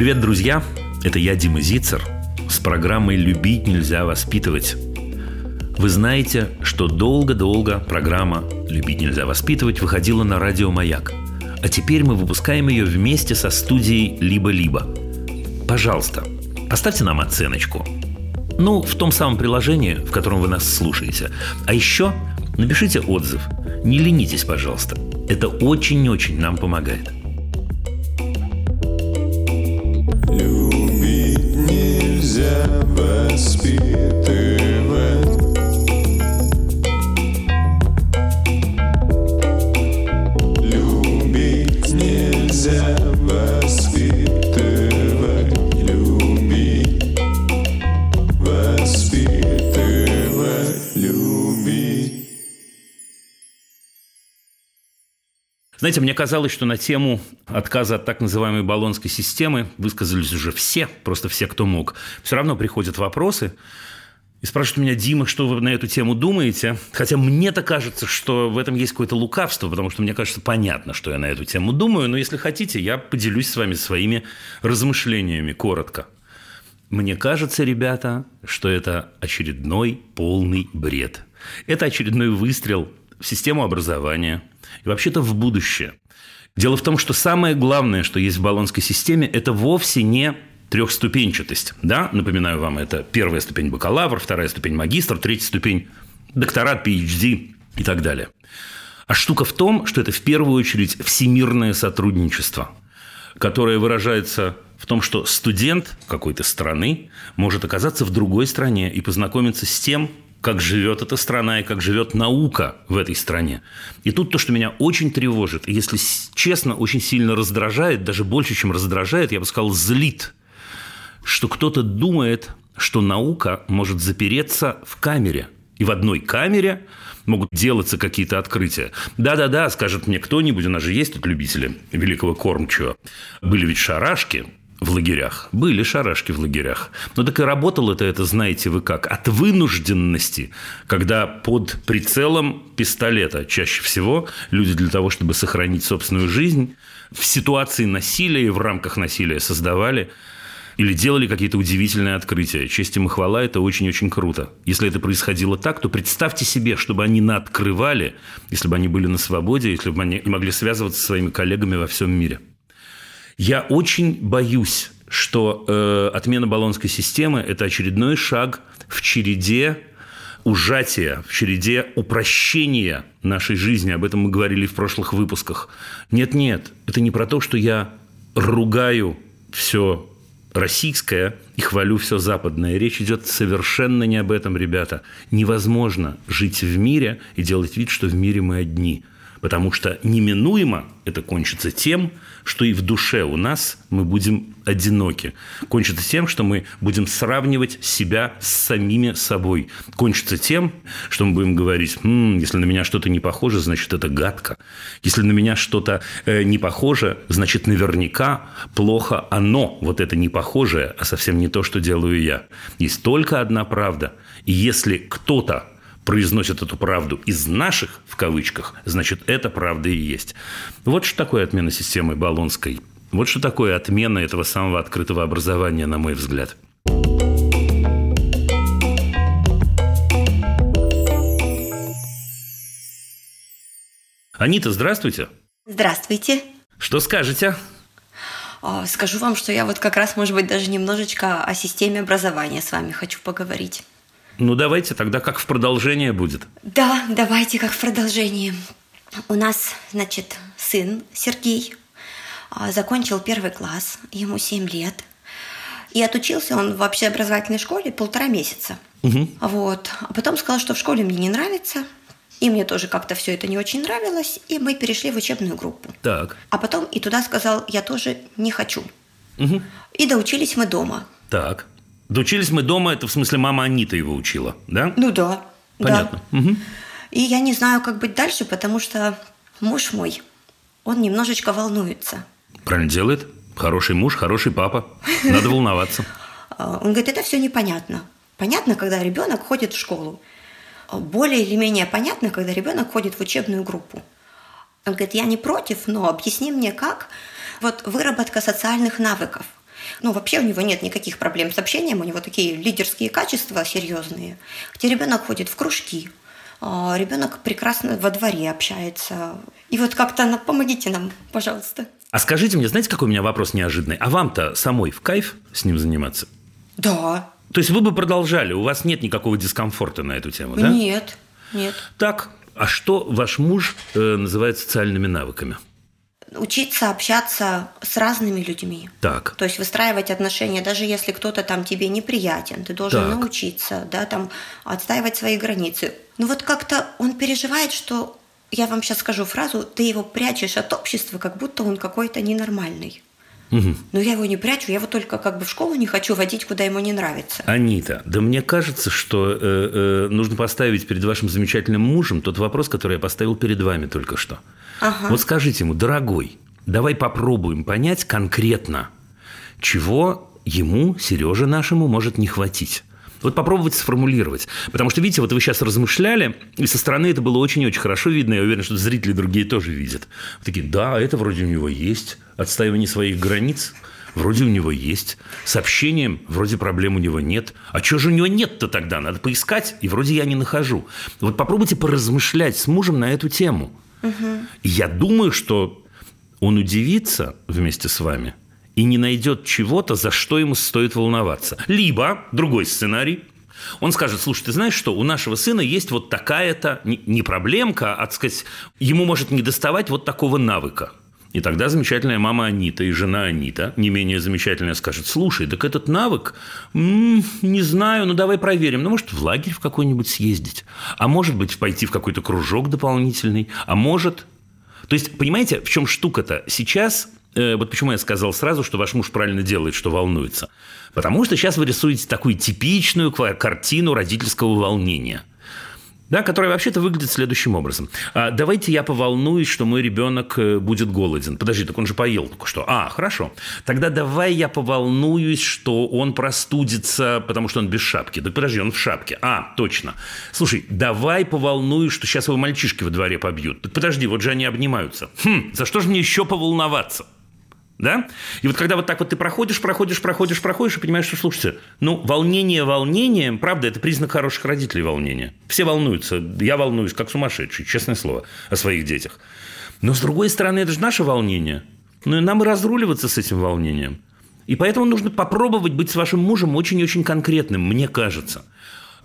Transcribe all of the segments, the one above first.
Привет, друзья! Это я, Дима Зицер, с программой «Любить нельзя воспитывать». Вы знаете, что долго-долго программа «Любить нельзя воспитывать» выходила на радио «Маяк». А теперь мы выпускаем ее вместе со студией «Либо-либо». Пожалуйста, поставьте нам оценочку. Ну, в том самом приложении, в котором вы нас слушаете. А еще напишите отзыв. Не ленитесь, пожалуйста. Это очень-очень нам помогает. Знаете, мне казалось, что на тему отказа от так называемой баллонской системы высказались уже все, просто все, кто мог. Все равно приходят вопросы и спрашивают меня, Дима, что вы на эту тему думаете? Хотя мне-то кажется, что в этом есть какое-то лукавство, потому что мне кажется понятно, что я на эту тему думаю, но если хотите, я поделюсь с вами своими размышлениями коротко. Мне кажется, ребята, что это очередной полный бред. Это очередной выстрел в систему образования и вообще-то в будущее. Дело в том, что самое главное, что есть в баллонской системе, это вовсе не трехступенчатость. Да? Напоминаю вам, это первая ступень бакалавр, вторая ступень магистр, третья ступень докторат, PhD и так далее. А штука в том, что это в первую очередь всемирное сотрудничество, которое выражается в том, что студент какой-то страны может оказаться в другой стране и познакомиться с тем, как живет эта страна и как живет наука в этой стране. И тут то, что меня очень тревожит, и если честно, очень сильно раздражает, даже больше, чем раздражает, я бы сказал, злит, что кто-то думает, что наука может запереться в камере. И в одной камере могут делаться какие-то открытия. Да-да-да, скажет мне кто-нибудь, у нас же есть тут любители великого кормчего. Были ведь шарашки в лагерях. Были шарашки в лагерях. Но так и работало это, это знаете вы как, от вынужденности, когда под прицелом пистолета чаще всего люди для того, чтобы сохранить собственную жизнь, в ситуации насилия и в рамках насилия создавали или делали какие-то удивительные открытия. Честь им и хвала – это очень-очень круто. Если это происходило так, то представьте себе, чтобы они наоткрывали, если бы они были на свободе, если бы они могли связываться со своими коллегами во всем мире. Я очень боюсь, что э, отмена баллонской системы – это очередной шаг в череде ужатия, в череде упрощения нашей жизни. Об этом мы говорили в прошлых выпусках. Нет-нет, это не про то, что я ругаю все российское и хвалю все западное. Речь идет совершенно не об этом, ребята. Невозможно жить в мире и делать вид, что в мире мы одни. Потому что неминуемо это кончится тем, что и в душе у нас мы будем одиноки. Кончится тем, что мы будем сравнивать себя с самими собой. Кончится тем, что мы будем говорить, «М, если на меня что-то не похоже, значит, это гадко. Если на меня что-то э, не похоже, значит, наверняка плохо оно, вот это не похожее, а совсем не то, что делаю я. Есть только одна правда. И если кто-то произносит эту правду из наших, в кавычках, значит, это правда и есть. Вот что такое отмена системы Болонской. Вот что такое отмена этого самого открытого образования, на мой взгляд. Анита, здравствуйте. Здравствуйте. Что скажете? А, Скажу вам, что я вот как раз, может быть, даже немножечко о системе образования с вами хочу поговорить. Ну, давайте тогда как в продолжение будет. Да, давайте как в продолжении. У нас, значит, сын Сергей а, закончил первый класс, ему 7 лет. И отучился он в общеобразовательной школе полтора месяца. Вот. А потом сказал, что в школе мне не нравится. И мне тоже как-то все это не очень нравилось. И мы перешли в учебную группу. Так, А потом и туда сказал, я тоже не хочу. И доучились мы дома. так. Доучились мы дома, это в смысле мама Анита его учила, да? Ну да. Понятно. Да. И я не знаю, как быть дальше, потому что муж мой, он немножечко волнуется. Правильно делает. Хороший муж, хороший папа. Надо волноваться. А, Он говорит, это все непонятно. Понятно, когда ребенок ходит в школу. А Более или менее понятно, когда ребенок ходит в учебную группу. Он говорит, я не против, но объясни мне, как вот выработка социальных навыков. Ну, вообще у него нет никаких проблем с общением, у него такие лидерские качества серьезные, где ребенок ходит в кружки, а, ребенок прекрасно во дворе общается. И вот как-то помогите нам, пожалуйста. А скажите мне, знаете, какой у меня вопрос неожиданный? А вам-то самой в кайф с ним заниматься? Да. То есть вы бы продолжали, у вас нет никакого дискомфорта на эту тему, да? Нет, нет. Так, а что ваш муж э, называет социальными навыками? Учиться общаться с разными людьми. Так. То есть выстраивать отношения, даже если кто-то там тебе неприятен, ты должен Так. научиться, да, там отстаивать свои границы. Ну вот как-то он переживает, что я вам сейчас скажу фразу, ты его прячешь от общества, как будто он какой-то ненормальный. Но я его не прячу, я его только как бы в школу не хочу водить, куда ему не нравится. Анита, да мне кажется, что э, э, нужно поставить перед вашим замечательным мужем тот вопрос, который я поставил перед вами только что. Ага. Вот скажите ему, дорогой, давай попробуем понять конкретно, чего ему, Сереже нашему, может не хватить. Вот попробовать сформулировать. Потому что, видите, вот вы сейчас размышляли, и со стороны это было очень-очень хорошо видно. Я уверен, что зрители другие тоже видят. Вы такие, да, это вроде у него есть. Отстаивание своих границ вроде у него есть. С общением вроде проблем у него нет. А чего же у него нет-то тогда? Надо поискать, и вроде я не нахожу. Вот попробуйте поразмышлять с мужем на эту тему. И я думаю, что он удивится вместе с вами и не найдет чего-то, за что ему стоит волноваться. Либо, другой сценарий, он скажет, слушай, ты знаешь что, у нашего сына есть вот такая-то, не проблемка, а, так сказать, ему может не доставать вот такого навыка. И тогда замечательная мама Анита и жена Анита, не менее замечательная, скажет, слушай, так этот навык, м, не знаю, ну давай проверим. Ну, может, в лагерь в какой-нибудь съездить, а может быть, пойти в какой-то кружок дополнительный, а может... То есть, понимаете, в чем штука-то? Сейчас, вот почему я сказал сразу, что ваш муж правильно делает, что волнуется. Потому что сейчас вы рисуете такую типичную картину родительского волнения – да, которая вообще-то выглядит следующим образом. А, давайте я поволнуюсь, что мой ребенок э, будет голоден. Подожди, так он же поел только что. А, хорошо. Тогда давай я поволнуюсь, что он простудится, потому что он без шапки. Так подожди, он в шапке. А, точно. Слушай, давай поволнуюсь, что сейчас его мальчишки во дворе побьют. Так подожди, вот же они обнимаются. Хм, за что же мне еще поволноваться? Да? И вот когда вот так вот ты проходишь, проходишь, проходишь, проходишь, и понимаешь, что, слушайте, ну, волнение волнением, правда, это признак хороших родителей волнения. Все волнуются. Я волнуюсь, как сумасшедший, честное слово, о своих детях. Но, с другой стороны, это же наше волнение. Ну, и нам и разруливаться с этим волнением. И поэтому нужно попробовать быть с вашим мужем очень-очень конкретным, мне кажется.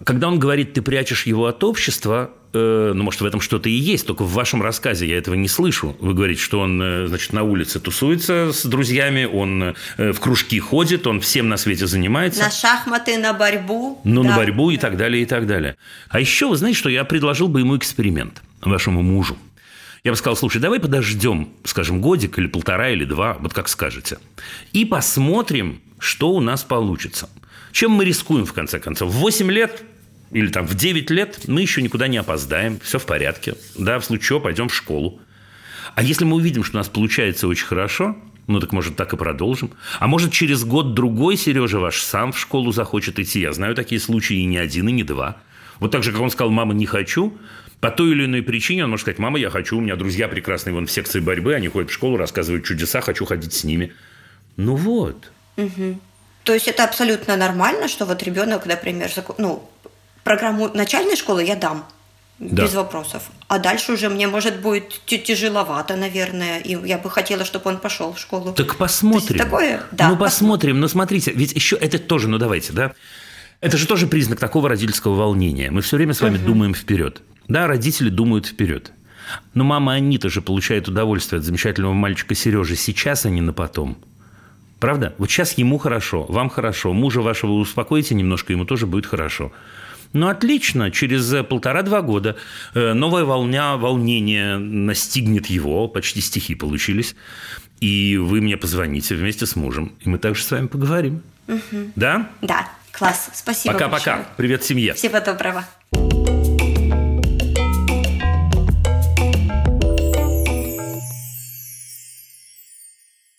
Когда он говорит, ты прячешь его от общества, э, ну, может, в этом что-то и есть, только в вашем рассказе я этого не слышу. Вы говорите, что он, э, значит, на улице тусуется с друзьями, он э, в кружки ходит, он всем на свете занимается. На шахматы, на борьбу. Ну, на Да. борьбу и так далее, и так далее. А еще, вы знаете, что я предложил бы ему эксперимент, вашему мужу. Я бы сказал, слушай, давай подождем, скажем, годик или полтора, или два, вот как скажете, и посмотрим, что у нас получится. Чем мы рискуем, в конце концов? В 8 лет или там в 9 лет мы еще никуда не опоздаем, все в порядке. Да, в случае чего пойдем в школу. А если мы увидим, что у нас получается очень хорошо, ну так может так и продолжим. А может через год-другой Сережа ваш сам в школу захочет идти. Я знаю такие случаи и не один, и не два. Вот так же, как он сказал, мама, не хочу, по той или иной причине он может сказать, мама, я хочу, у меня друзья прекрасные вон в секции борьбы, они ходят в школу, рассказывают чудеса, хочу ходить с ними. Ну вот. То есть это абсолютно нормально, что вот ребенок, например, ну, программу начальной школы я дам. Да. Без вопросов. А дальше уже мне, может, будет тяжеловато, наверное, и я бы хотела, чтобы он пошел в школу. Так посмотрим. Такое? Да, ну, посмотрим. Но смотрите, ведь еще это тоже, ну давайте, да. Это же тоже признак такого родительского волнения. Мы все время с вами думаем вперед. Да, родители думают вперед. Но мама Анита же получает удовольствие от замечательного мальчика Сережи сейчас, а не на потом. Правда? Вот сейчас ему хорошо, вам хорошо, мужа вашего успокоите немножко, ему тоже будет хорошо. Ну, отлично, через э, полтора-два года э, новая волна волнения настигнет его, почти стихи получились, и вы мне позвоните вместе с мужем, и мы также с вами поговорим. Да? Да, класс. Спасибо Пока-пока. Привет семье. Всего доброго.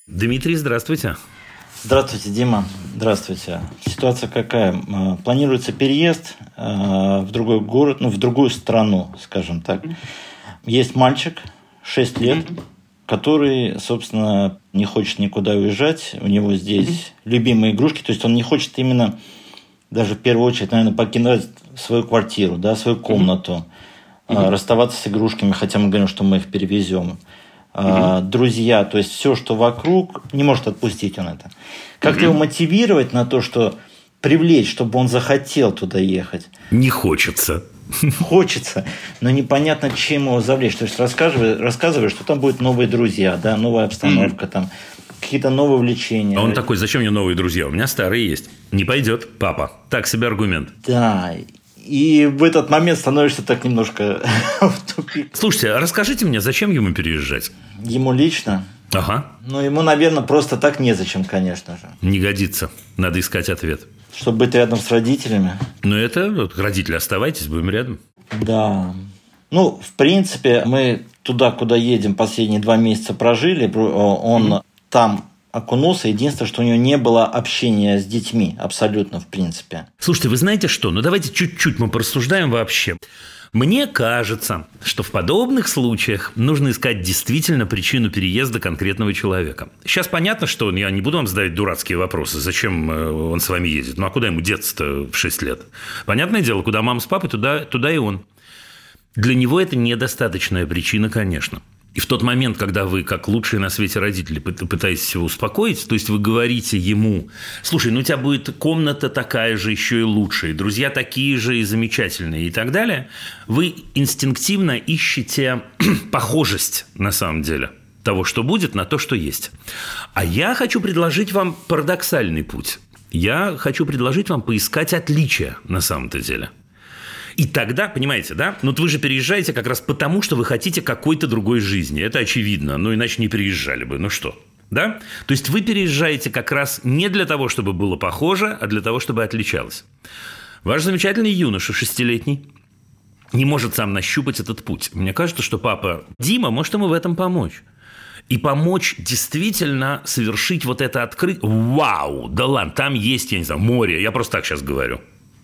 Дмитрий, здравствуйте. Здравствуйте, Дима. Здравствуйте. Ситуация какая? Э, Планируется переезд э, в другой город, ну, в другую страну, скажем так. Есть мальчик, 6 лет. который, собственно, не хочет никуда уезжать. У него здесь любимые игрушки. То есть он не хочет именно даже в первую очередь, наверное, покинуть свою квартиру, да, свою комнату, а, расставаться с игрушками, хотя мы говорим, что мы их перевезем. А, Друзья, то есть все, что вокруг, не может отпустить он это. Как его мотивировать на то, что привлечь, чтобы он захотел туда ехать? Не хочется. Хочется, но непонятно, чем его завлечь. То есть рассказывай, рассказывай, что там будут новые друзья, да, новая обстановка, там какие-то новые увлечения. А он такой, зачем мне новые друзья? У меня старые есть. Не пойдет, папа. Так себе аргумент. Да, и в этот момент становишься так немножко в тупик. Слушайте, а расскажите мне, зачем ему переезжать? Ему лично, Ага, ну, ему, наверное, просто так незачем, конечно же. не годится. Надо искать ответ. Чтобы быть рядом с родителями. Но это, вот, родители, оставайтесь, будем рядом. Да. Ну, в принципе, мы туда, куда едем, последние два месяца прожили. Он там окунулся. Единственное, что у него не было общения с детьми абсолютно, в принципе. Слушайте, вы знаете что? Ну, давайте чуть-чуть мы порассуждаем вообще. Мне кажется, что в подобных случаях нужно искать действительно причину переезда конкретного человека. Сейчас понятно, что я не буду вам задавать дурацкие вопросы, зачем э, он с вами едет. Ну а куда ему деться-то в 6 лет? Понятное дело, куда мама с папой, туда, туда и он. Для него это недостаточная причина, конечно. И в тот момент, когда вы, как лучшие на свете родители, пыт- пытаетесь его успокоить, то есть вы говорите ему, слушай, ну у тебя будет комната такая же, еще и лучшая, друзья такие же и замечательные и так далее, вы инстинктивно ищете похожесть на самом деле того, что будет, на то, что есть. А я хочу предложить вам парадоксальный путь. Я хочу предложить вам поискать отличия на самом-то деле. И тогда, понимаете, да? Ну, вот вы же переезжаете как раз потому, что вы хотите какой-то другой жизни. Это очевидно. Ну, иначе не переезжали бы. Ну что? Да? То есть вы переезжаете как раз не для того, чтобы было похоже, а для того, чтобы отличалось. Ваш замечательный юноша шестилетний не может сам нащупать этот путь. Мне кажется, что папа Дима может ему в этом помочь. И помочь действительно совершить вот это открытие. Вау, да ладно, там есть, я не знаю, море. Я просто так сейчас говорю.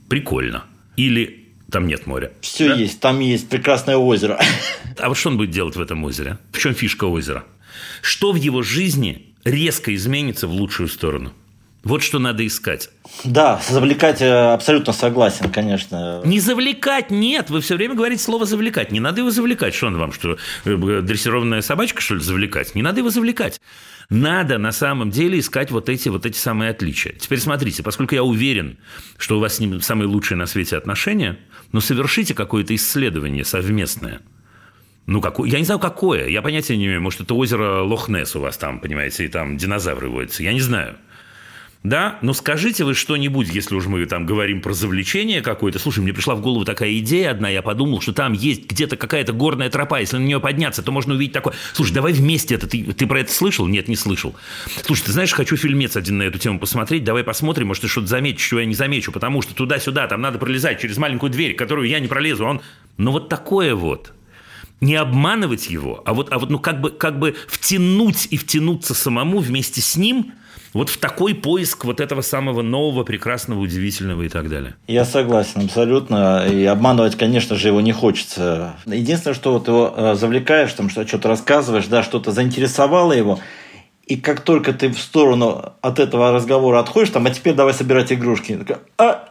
Прикольно. Или там нет моря. Все Да? есть, там есть прекрасное озеро. А вот что он будет делать в этом озере? В чем фишка озера? Что в его жизни резко изменится в лучшую сторону? Вот что надо искать. Да, завлекать э, абсолютно согласен, конечно. Не завлекать, нет. Вы все время говорите слово завлекать. Не надо его завлекать. Что он вам, что э, дрессированная собачка, что ли, завлекать? Не надо его завлекать. Надо на самом деле искать вот эти, вот эти самые отличия. Теперь смотрите, поскольку я уверен, что у вас с ним самые лучшие на свете отношения, но совершите какое-то исследование совместное. Ну, какое, я не знаю, какое. Я понятия не имею. Может, это озеро Лохнес у вас там, понимаете, и там динозавры водятся. Я не знаю. Да, но скажите вы что-нибудь, если уж мы там говорим про завлечение какое-то. Слушай, мне пришла в голову такая идея одна, я подумал, что там есть где-то какая-то горная тропа, если на нее подняться, то можно увидеть такое. Слушай, давай вместе это. Ты, ты про это слышал? Нет, не слышал. Слушай, ты знаешь, хочу фильмец один на эту тему посмотреть, давай посмотрим, может, ты что-то заметишь, что я не замечу, потому что туда-сюда, там надо пролезать через маленькую дверь, которую я не пролезу. Он... Ну, вот такое вот не обманывать его, а вот, а вот ну, как, бы, как бы втянуть и втянуться самому вместе с ним вот в такой поиск вот этого самого нового, прекрасного, удивительного и так далее. Я согласен абсолютно. И обманывать, конечно же, его не хочется. Единственное, что вот его э, завлекаешь, там что- что-то рассказываешь, да, что-то заинтересовало его. И как только ты в сторону от этого разговора отходишь, там, а теперь давай собирать игрушки. «А!»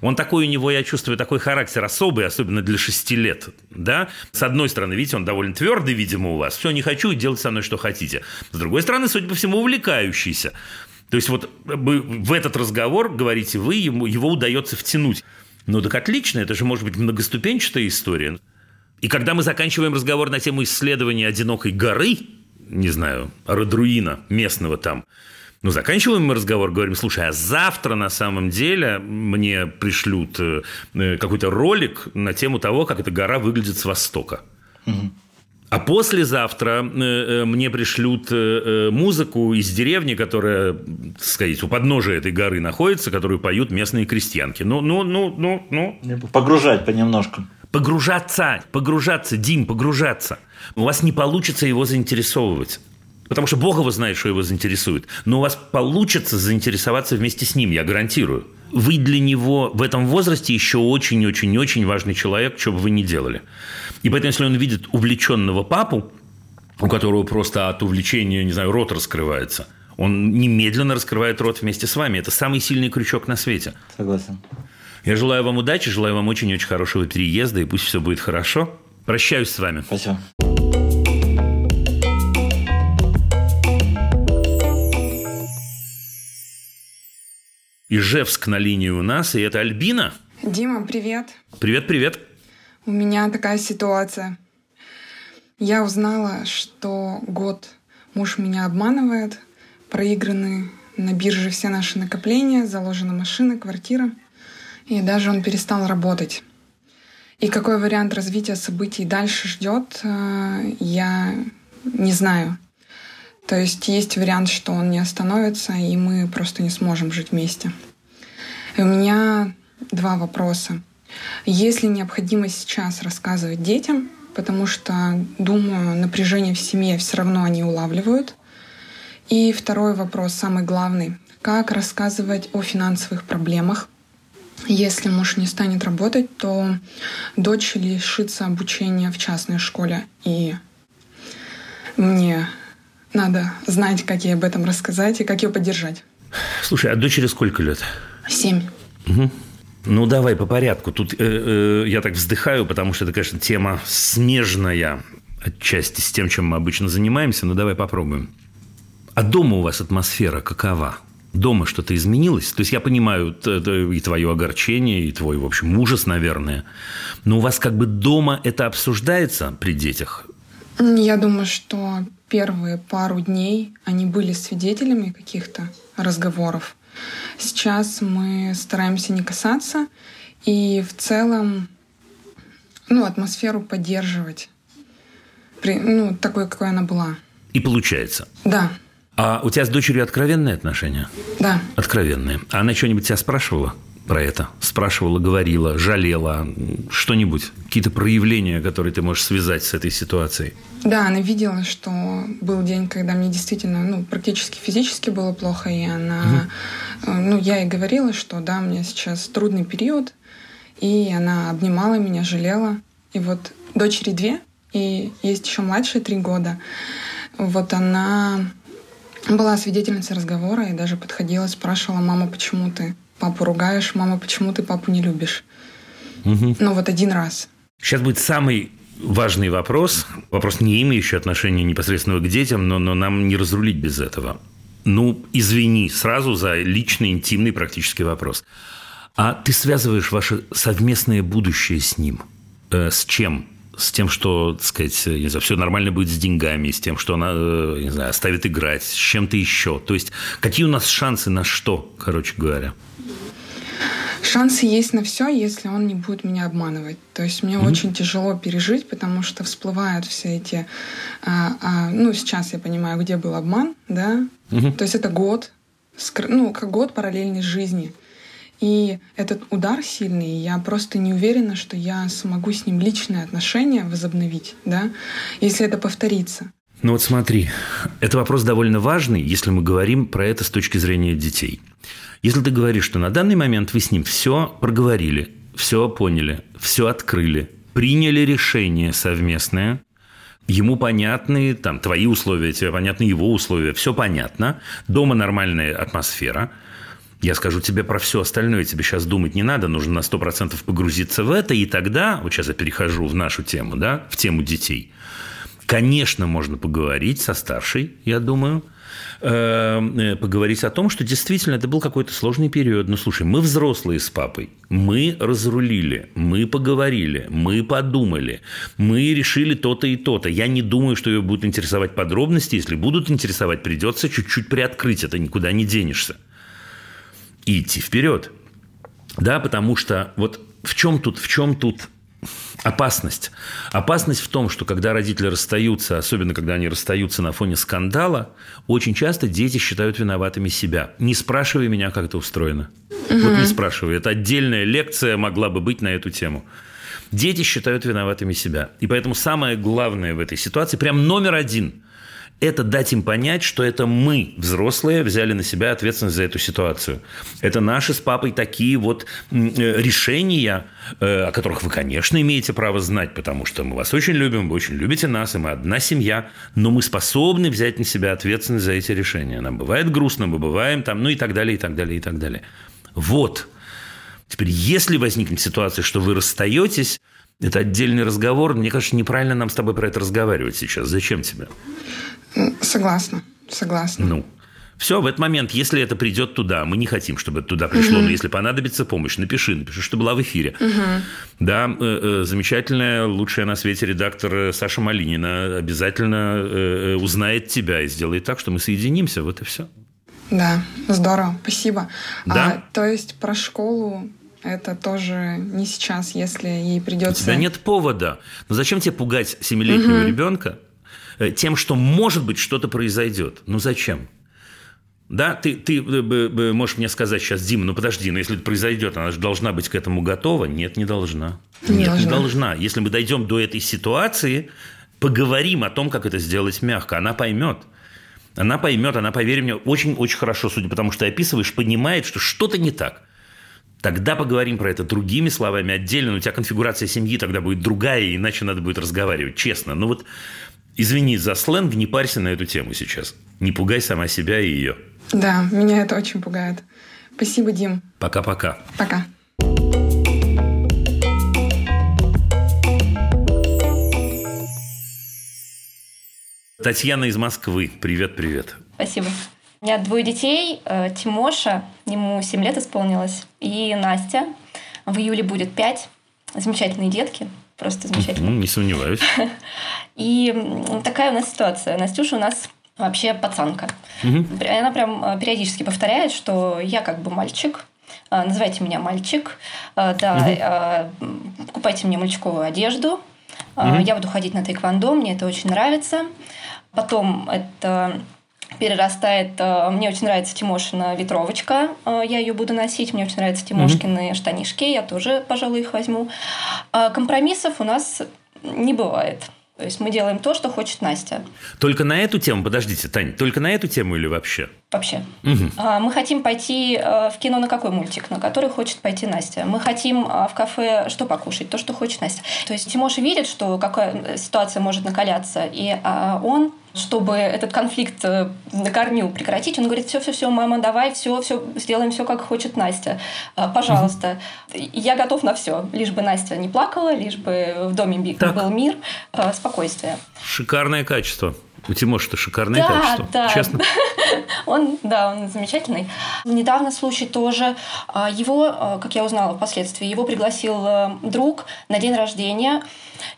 Он такой у него, я чувствую, такой характер особый, особенно для шести лет. Да? С одной стороны, видите, он довольно твердый, видимо, у вас. Все, не хочу, делать со мной, что хотите. С другой стороны, судя по всему, увлекающийся. То есть вот вы в этот разговор, говорите вы, ему, его удается втянуть. Ну так отлично, это же может быть многоступенчатая история. И когда мы заканчиваем разговор на тему исследования одинокой горы, не знаю, Родруина местного там, ну, заканчиваем мы разговор, говорим, слушай, а завтра на самом деле мне пришлют э, э, какой-то ролик на тему того, как эта гора выглядит с востока. А послезавтра э, мне пришлют музыку из деревни, которая, так сказать, у подножия этой горы находится, которую поют местные крестьянки. Ну, ну, ну, ну, ну. Погружать понемножку. Погружаться, погружаться, Дим, погружаться. У вас не получится его заинтересовывать. Потому что Бог его знает, что его заинтересует. Но у вас получится заинтересоваться вместе с ним, я гарантирую. Вы для него в этом возрасте еще очень-очень-очень важный человек, что бы вы ни делали. И поэтому, если он видит увлеченного папу, у которого просто от увлечения, не знаю, рот раскрывается. Он немедленно раскрывает рот вместе с вами. Это самый сильный крючок на свете. Согласен. Я желаю вам удачи, желаю вам очень-очень хорошего переезда, и пусть все будет хорошо. Прощаюсь с вами. Спасибо. Ижевск на линии у нас, и это Альбина. Дима, привет. Привет-привет. У меня такая ситуация. Я узнала, что год муж меня обманывает, проиграны на бирже все наши накопления, заложена машина, квартира, и даже он перестал работать. И какой вариант развития событий дальше ждет, э, я не знаю. То есть есть вариант, что он не остановится, и мы просто не сможем жить вместе. И у меня два вопроса. Есть ли необходимость сейчас рассказывать детям, потому что, думаю, напряжение в семье все равно они улавливают. И второй вопрос, самый главный. Как рассказывать о финансовых проблемах? Если муж не станет работать, то дочь лишится обучения в частной школе. И мне надо знать, как ей об этом рассказать и как ее поддержать. Слушай, а дочери сколько лет? Семь. Ну, давай по порядку. Тут э, э, я так вздыхаю, потому что это, конечно, тема смежная отчасти с тем, чем мы обычно занимаемся, но давай попробуем. А дома у вас атмосфера какова? Дома что-то изменилось? То есть я понимаю и твое огорчение, и твой, в общем, ужас, наверное. Но у вас как бы дома это обсуждается при детях? Я думаю, что первые пару дней они были свидетелями каких-то разговоров. Сейчас мы стараемся не касаться и в целом ну, атмосферу поддерживать. При, ну, такой, какой она была. И получается. Да, А у тебя с дочерью откровенные отношения? да. Откровенные. А она что-нибудь тебя спрашивала про это? Спрашивала, говорила, жалела, что-нибудь? Какие-то проявления, которые ты можешь связать с этой ситуацией? Да, она видела, что был день, когда мне действительно, ну, практически физически было плохо, и она, э, ну, я ей говорила, что да, у меня сейчас трудный период, и она обнимала меня, жалела. И вот дочери две, и есть еще младшая три года. Вот она была свидетельницей разговора и даже подходила, спрашивала, мама, почему ты папу ругаешь, мама, почему ты папу не любишь? Ну вот один раз. Сейчас будет самый важный вопрос. Вопрос, не имеющий отношения непосредственно к детям, но, но нам не разрулить без этого. Ну, извини сразу за личный, интимный практически вопрос. А ты связываешь ваше совместное будущее с ним? Э, с чем? С тем, что, так сказать, не знаю, все нормально будет с деньгами, с тем, что она, э, не знаю, оставит играть, с чем-то еще. То есть, какие у нас шансы на что, короче говоря? Шансы есть на все, если он не будет меня обманывать. То есть мне очень тяжело пережить, потому что всплывают все эти... а, а, ну, сейчас я понимаю, где был обман, да? То есть это год, ну, как год параллельной жизни. И этот удар сильный, я просто не уверена, что я смогу с ним личные отношения возобновить, да, если это повторится. Ну вот смотри, это вопрос довольно важный, если мы говорим про это с точки зрения детей. Если ты говоришь, что на данный момент вы с ним все проговорили, все поняли, все открыли, приняли решение совместное, ему понятны там, твои условия, тебе понятны его условия, все понятно, дома нормальная атмосфера, я скажу тебе про все остальное, тебе сейчас думать не надо, нужно на 100% погрузиться в это, и тогда, вот сейчас я перехожу в нашу тему, да, в тему детей, конечно, можно поговорить со старшей, я думаю, э, поговорить о том, что действительно это был какой-то сложный период. Ну, слушай, мы взрослые с папой, мы разрулили, мы поговорили, мы подумали, мы решили то-то и то-то. Я не думаю, что ее будут интересовать подробности. Если будут интересовать, придется чуть-чуть приоткрыть это, никуда не денешься. И идти вперед. Да, потому что вот в чем тут, в чем тут опасность? Опасность в том, что когда родители расстаются, особенно когда они расстаются на фоне скандала, очень часто дети считают виноватыми себя. Не спрашивай меня, как это устроено. Вот не спрашивай. Это отдельная лекция могла бы быть на эту тему. Дети считают виноватыми себя. И поэтому самое главное в этой ситуации, прям номер один, это дать им понять, что это мы, взрослые, взяли на себя ответственность за эту ситуацию. Это наши с папой такие вот э, решения, э, о которых вы, конечно, имеете право знать, потому что мы вас очень любим, вы очень любите нас, и мы одна семья, но мы способны взять на себя ответственность за эти решения. Нам бывает грустно, мы бываем там, ну и так далее, и так далее, и так далее. Вот. Теперь, если возникнет ситуация, что вы расстаетесь, это отдельный разговор. Мне кажется, неправильно нам с тобой про это разговаривать сейчас. Зачем тебе? Согласна, согласна. Ну, все, в этот момент, если это придет туда, мы не хотим, чтобы это туда пришло, но если понадобится помощь, напиши, напиши, что была в эфире. Да, э, э, замечательная, лучшая на свете редактор э, Саша Малинина обязательно э, э, узнает тебя и сделает так, что мы соединимся, вот и все. Да, здорово, спасибо. Да? А, то есть про школу это тоже не сейчас, если ей У придется... тебя нет повода. Но зачем тебе пугать семилетнего ребенка э, тем, что, может быть, что-то произойдет? Ну, зачем? Да, ты, ты э, можешь мне сказать сейчас, Дима, ну подожди, но если это произойдет, она же должна быть к этому готова. Нет, не должна. Не Нет, не должна. должна. Если мы дойдем до этой ситуации, поговорим о том, как это сделать мягко. Она поймет. Она поймет, она, поверь мне, очень-очень хорошо, судя по тому, что ты описываешь, понимает, что что-то не так. Тогда поговорим про это другими словами отдельно. Но у тебя конфигурация семьи тогда будет другая, иначе надо будет разговаривать. Честно. Ну вот, извини за сленг, не парься на эту тему сейчас. Не пугай сама себя и ее. Да, меня это очень пугает. Спасибо, Дим. Пока-пока. Пока. Татьяна из Москвы. Привет-привет. Спасибо. У меня двое детей. э, Тимоша, ему 7 лет исполнилось, и Настя. В июле будет 5. Замечательные детки. Просто замечательные. Ну, не сомневаюсь. И такая у нас ситуация. Настюша у нас вообще пацанка. Пр- Она прям э, периодически повторяет, что я как бы мальчик, э, называйте меня мальчик, э, да, м, покупайте мне мальчиковую одежду, э, я буду ходить на тайквондо, мне это очень нравится. Потом это перерастает. э, Мне очень нравится Тимошина ветровочка. э, Я ее буду носить. Мне очень нравятся Тимошкины штанишки. Я тоже, пожалуй, их возьму. А Компромиссов у нас не бывает. То есть мы делаем то, что хочет Настя. Только на эту тему, подождите, Тань, только на эту тему или вообще? Вообще. А, Мы хотим пойти э, в кино на какой мультик? На который хочет пойти Настя. Мы хотим а, в кафе что покушать? То, что хочет Настя. То есть Тимоша видит, что какая ситуация может накаляться, и он чтобы этот конфликт э, на корню прекратить, он говорит, все, все, все, мама, давай, все, все, сделаем все, как хочет Настя, А, пожалуйста. Я готов на все, лишь бы Настя не плакала, лишь бы в доме Так. был мир, э, спокойствие. Шикарное качество. У Тимоши-то шикарное Да, качество. да. Честно. Он, да, он замечательный. Недавно случай тоже. а, Его, как я узнала впоследствии, его пригласил э, друг на день рождения,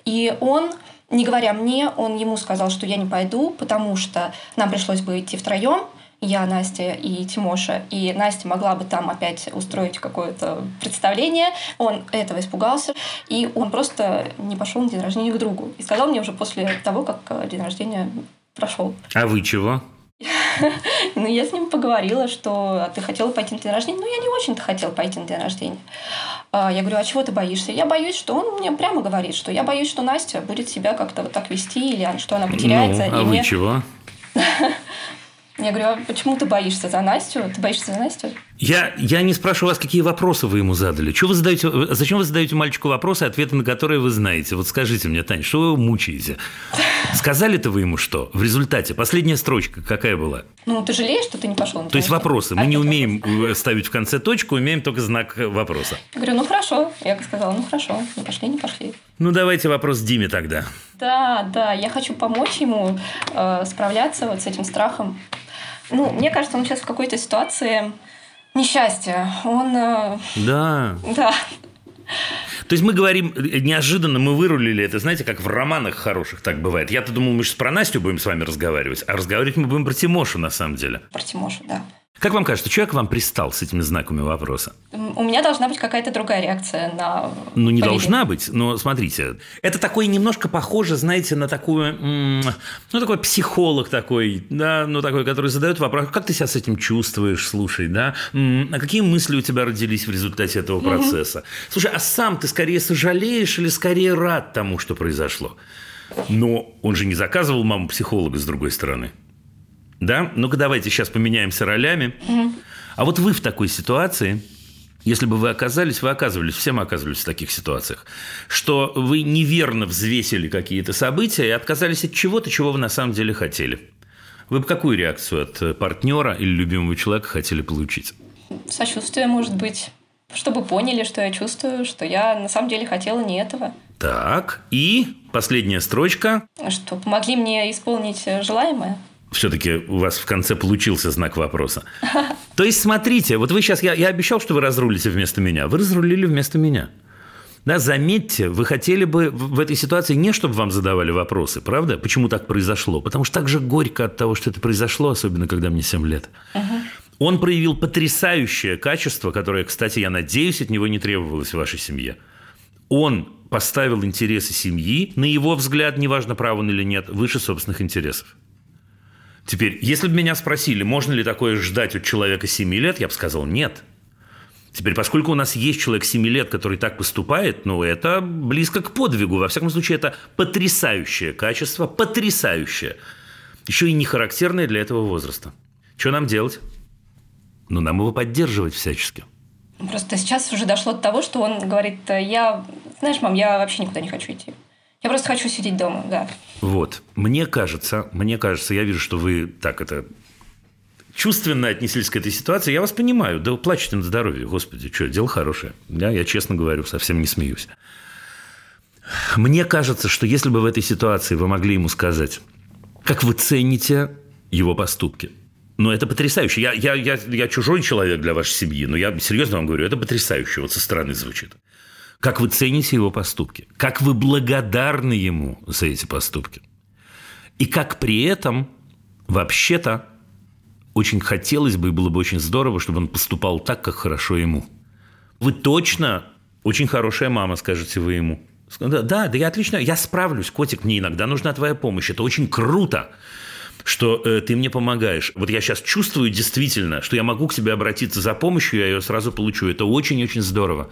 и он не говоря мне, он ему сказал, что я не пойду, потому что нам пришлось бы идти втроем, я, Настя и Тимоша, и Настя могла бы там опять устроить какое-то представление. Он этого испугался, и он просто не пошел на день рождения к другу. И сказал мне уже после того, как э, день рождения прошел. А вы чего? Ну, я с ним поговорила, что «А ты хотела пойти на день рождения. Ну, я не очень-то хотела пойти на день рождения. А, Я говорю, а чего ты боишься? Я боюсь, что он мне прямо говорит, что я боюсь, что Настя будет себя как-то вот так вести, или что она потеряется. Ну, а и вы мне... чего? Я говорю, а почему ты боишься за Настю? Ты боишься за Настю? Я, я не спрашиваю вас, какие вопросы вы ему задали. Что вы задаете, зачем вы задаете мальчику вопросы, ответы на которые вы знаете? Вот скажите мне, Таня, что вы его мучаете? Сказали-то вы ему что? В результате последняя строчка какая была? Ну, ты жалеешь, что ты не пошел? То есть вопросы. Мы А не умеем э, ставить в конце точку, умеем только знак вопроса. Я говорю, ну хорошо. Я сказала, ну хорошо, не пошли, не пошли. Ну, давайте вопрос Диме тогда. Да, да, я хочу помочь ему э, справляться вот с этим страхом. Ну, мне кажется, он сейчас в какой-то ситуации несчастья. Он, э, Да. да, То есть мы говорим, неожиданно мы вырулили это, знаете, как в романах хороших так бывает. Я-то думал, мы сейчас про Настю будем с вами разговаривать, а разговаривать мы будем про Тимошу на самом деле. про Тимошу, да. Как вам кажется, человек вам пристал с этими знаками вопроса? У меня должна быть какая-то другая реакция на Ну, не поведение. должна быть, но смотрите, это такое немножко похоже, знаете, на такую, ну, такой психолог такой, да, ну, такой, который задает вопрос, как ты себя с этим чувствуешь, слушай, да, а какие мысли у тебя родились в результате этого процесса? Слушай, а сам ты скорее сожалеешь или скорее рад тому, что произошло? Но он же не заказывал маму психолога с другой стороны. Да? Ну-ка давайте сейчас поменяемся ролями. А вот вы в такой ситуации, если бы вы оказались, вы оказывались, все мы оказывались в таких ситуациях, что вы неверно взвесили какие-то события и отказались от чего-то, чего вы на самом деле хотели. Вы бы какую реакцию от партнера или любимого человека хотели получить? Сочувствие, может быть. Чтобы поняли, что я чувствую, что я на самом деле хотела не этого. Так, и последняя строчка. Что помогли мне исполнить желаемое. Все-таки у вас в конце получился знак вопроса. То есть, смотрите, вот вы сейчас, я, я обещал, что вы разрулите вместо меня. Вы разрулили вместо меня. Да, заметьте, вы хотели бы в этой ситуации не чтобы вам задавали вопросы, правда? Почему так произошло? Потому что так же горько от того, что это произошло, особенно когда мне 7 лет. Угу. Он проявил потрясающее качество, которое, кстати, я надеюсь, от него не требовалось в вашей семье. Он поставил интересы семьи, на его взгляд, неважно, прав он или нет, выше собственных интересов. Теперь, если бы меня спросили, можно ли такое ждать от человека 7 лет, я бы сказал нет. Теперь, поскольку у нас есть человек 7 лет, который так поступает, ну, это близко к подвигу. Во всяком случае, это потрясающее качество, потрясающее. Еще и не характерное для этого возраста. Что нам делать? Ну, нам его поддерживать всячески. Просто сейчас уже дошло до того, что он говорит, я, знаешь, мам, я вообще никуда не хочу идти. Я просто хочу сидеть дома, да. Вот. Мне кажется, мне кажется, я вижу, что вы так это чувственно отнеслись к этой ситуации. Я вас понимаю. Да плачете на здоровье. Господи, что, дело хорошее. Да, я честно говорю, совсем не смеюсь. Мне кажется, что если бы в этой ситуации вы могли ему сказать, как вы цените его поступки – ну, это потрясающе. Я, я, я, я чужой человек для вашей семьи, но я серьезно вам говорю, это потрясающе. Вот со стороны звучит. Как вы цените его поступки, как вы благодарны ему за эти поступки. И как при этом, вообще-то, очень хотелось бы и было бы очень здорово, чтобы он поступал так, как хорошо ему. Вы точно очень хорошая мама, скажете вы ему. Да, да, я отлично, я справлюсь, котик, мне иногда нужна твоя помощь, это очень круто что э, ты мне помогаешь. Вот я сейчас чувствую действительно, что я могу к тебе обратиться за помощью, я ее сразу получу. Это очень-очень здорово.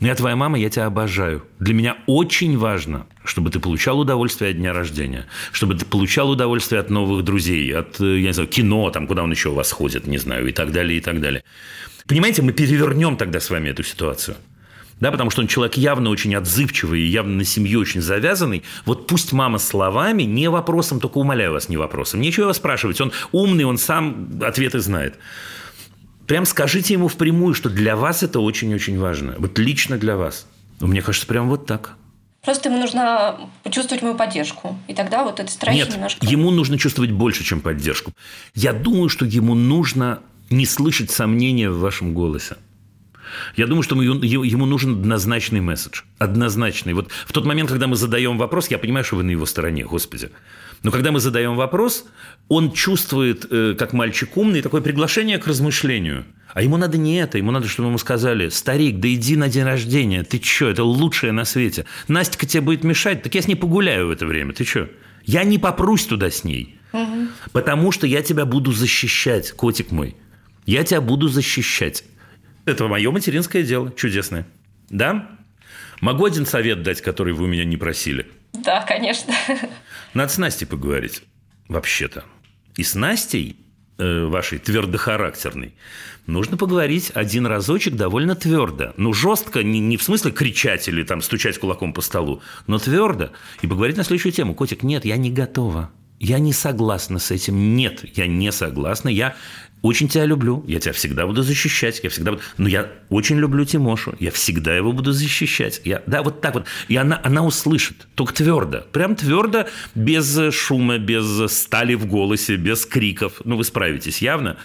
Я твоя мама, я тебя обожаю. Для меня очень важно, чтобы ты получал удовольствие от дня рождения, чтобы ты получал удовольствие от новых друзей, от, э, я не знаю, кино, там, куда он еще у вас ходит, не знаю, и так далее, и так далее. Понимаете, мы перевернем тогда с вами эту ситуацию да, потому что он человек явно очень отзывчивый и явно на семью очень завязанный, вот пусть мама словами, не вопросом, только умоляю вас, не вопросом. Нечего его спрашивать, он умный, он сам ответы знает. Прям скажите ему впрямую, что для вас это очень-очень важно. Вот лично для вас. Мне кажется, прям вот так. Просто ему нужно почувствовать мою поддержку. И тогда вот этот страх Нет, немножко... ему нужно чувствовать больше, чем поддержку. Я думаю, что ему нужно не слышать сомнения в вашем голосе. Я думаю, что ему нужен однозначный месседж. Однозначный. Вот в тот момент, когда мы задаем вопрос, я понимаю, что вы на его стороне, господи. Но когда мы задаем вопрос, он чувствует, э, как мальчик умный, такое приглашение к размышлению. А ему надо не это, ему надо, чтобы ему сказали, старик, да иди на день рождения, ты чё, это лучшее на свете. Настя тебе будет мешать, так я с ней погуляю в это время, ты чё? Я не попрусь туда с ней, угу. потому что я тебя буду защищать, котик мой. Я тебя буду защищать. Это мое материнское дело, чудесное. Да? Могу один совет дать, который вы у меня не просили? Да, конечно. Надо с Настей поговорить, вообще-то. И с Настей, э, вашей твердохарактерной, нужно поговорить один разочек довольно твердо. Ну, жестко, не, не в смысле кричать или там стучать кулаком по столу, но твердо. И поговорить на следующую тему. Котик, нет, я не готова. Я не согласна с этим. Нет, я не согласна. Я очень тебя люблю, я тебя всегда буду защищать, я всегда буду... Но я очень люблю Тимошу, я всегда его буду защищать. Я... Да, вот так вот. И она, она услышит, только твердо, прям твердо, без шума, без стали в голосе, без криков. Ну, вы справитесь явно.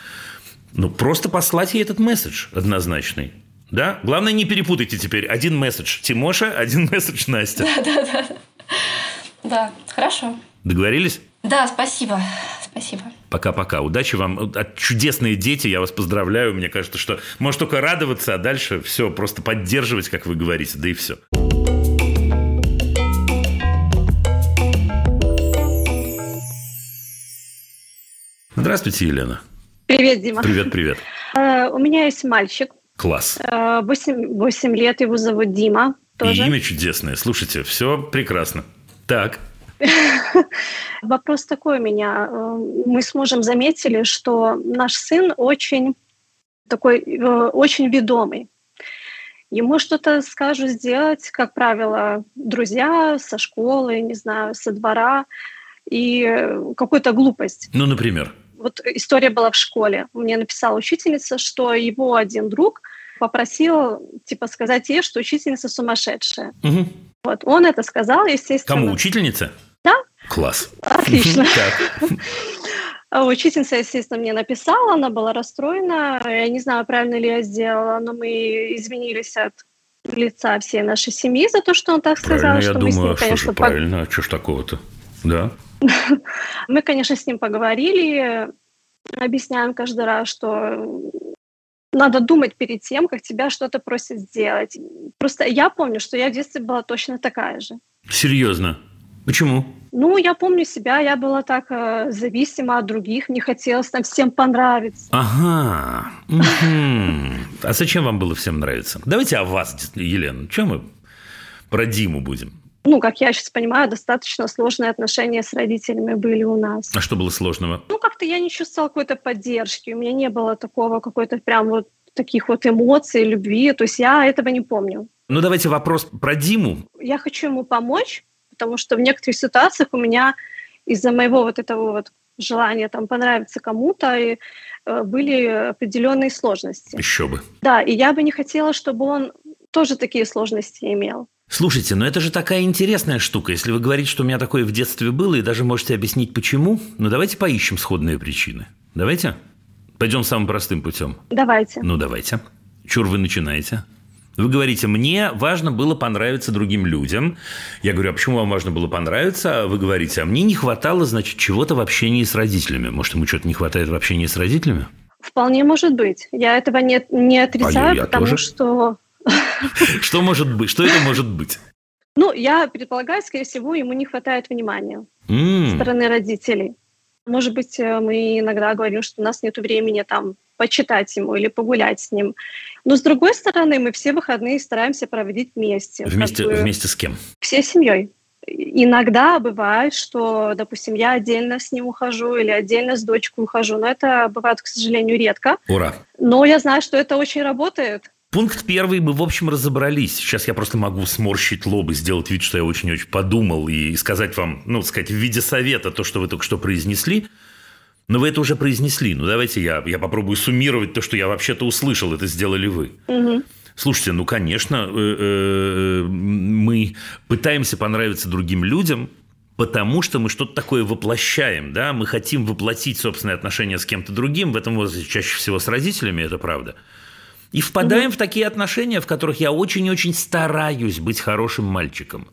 Ну, просто послать ей этот месседж однозначный. Да? Главное, не перепутайте теперь. Один месседж Тимоша, один месседж Настя. Да, да, да. Да, хорошо. Договорились? Да, спасибо. Спасибо. Пока-пока. Удачи вам. Чудесные дети, я вас поздравляю. Мне кажется, что может только радоваться, а дальше все, просто поддерживать, как вы говорите, да и все. Здравствуйте, Елена. Привет, Дима. Привет, привет. Uh, у меня есть мальчик. Класс. Uh, 8, 8 лет, его зовут Дима. Тоже. И имя чудесное. Слушайте, все прекрасно. Так. Вопрос такой у меня. Э, Мы с мужем заметили, что наш сын очень такой, э, очень ведомый. Ему что-то скажут сделать, как правило, друзья со школы, не знаю, со двора, и какую-то глупость. Ну, например. Вот история была в школе. Мне написала учительница, что его один друг попросил, типа, сказать ей, что учительница сумасшедшая. Мгм. Вот, он это сказал, естественно. Кому? Учительница? Класс. Отлично. А Учительница, естественно, мне написала, она была расстроена. Я не знаю, правильно ли я сделала, но мы извинились от лица всей нашей семьи за то, что он так сказал, я что мы с думаю, ним, а что конечно, же пог- правильно, а что ж такого-то? Да. мы, конечно, с ним поговорили, объясняем каждый раз, что надо думать перед тем, как тебя что-то просят сделать. Просто я помню, что я в детстве была точно такая же. Серьезно. Почему? Ну, я помню себя, я была так э, зависима от других, мне хотелось там всем понравиться. Ага. А зачем вам было всем нравиться? Давайте о вас, Елена. Чем мы про Диму будем? ну, как я сейчас понимаю, достаточно сложные отношения с родителями были у нас. А что было сложного? Ну, как-то я не чувствовала какой-то поддержки, у меня не было такого какой-то прям вот таких вот эмоций, любви, то есть я этого не помню. Ну, давайте вопрос про Диму. Я хочу ему помочь, потому что в некоторых ситуациях у меня из-за моего вот этого вот желания там понравиться кому-то и, э, были определенные сложности. Еще бы. Да, и я бы не хотела, чтобы он тоже такие сложности имел. Слушайте, ну это же такая интересная штука. Если вы говорите, что у меня такое в детстве было, и даже можете объяснить, почему, ну давайте поищем сходные причины. Давайте? Пойдем самым простым путем. Давайте. Ну, давайте. Чур вы начинаете? Вы говорите, мне важно было понравиться другим людям. Я говорю, а почему вам важно было понравиться? А вы говорите, а мне не хватало, значит, чего-то в общении с родителями. Может, ему что-то не хватает в общении с родителями? Вполне может быть. Я этого не, не отрицаю, А я потому тоже. что Что может быть? Что это может быть? Ну, я предполагаю, скорее всего, ему не хватает внимания со стороны родителей. Может быть, э, мы иногда говорим, что у нас нет времени там почитать ему или погулять с ним. Но с другой стороны, мы все выходные стараемся проводить вместе. как Вместе, бы вместе с кем? Всей семьей. Иногда бывает, что, допустим, я отдельно с ним ухожу или отдельно с дочкой ухожу, но это бывает, к сожалению, редко. Ура! Но я знаю, что это очень работает. Пункт первый мы, в общем, разобрались. Сейчас я просто могу сморщить лоб и сделать вид, что я очень-очень подумал и сказать вам, ну, сказать, в виде совета то, что вы только что произнесли. Но вы это уже произнесли. Ну, давайте я, я попробую суммировать то, что я вообще-то услышал. Это сделали вы. Слушайте, ну, конечно, э, э, мы пытаемся понравиться другим людям, потому что мы что-то такое воплощаем, да, мы хотим воплотить собственные отношения с кем-то другим, в этом возрасте чаще всего с родителями, это правда. И впадаем в такие отношения, в которых я очень-очень стараюсь быть хорошим мальчиком.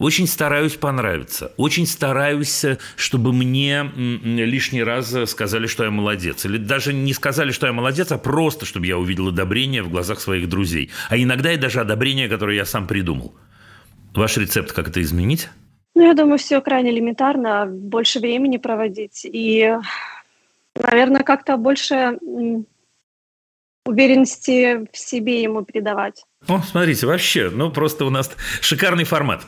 Очень стараюсь понравиться. Очень стараюсь, э, чтобы мне лишний раз э, сказали, что я молодец. Или даже не сказали, что я молодец, а просто, чтобы я увидел одобрение в глазах своих друзей. А иногда и даже одобрение, которое я сам придумал. Ваш рецепт, как это изменить? Ну, я думаю, все крайне элементарно. Больше времени проводить и, наверное, как-то больше уверенности в себе ему передавать. О, смотрите, вообще, ну просто у нас шикарный формат.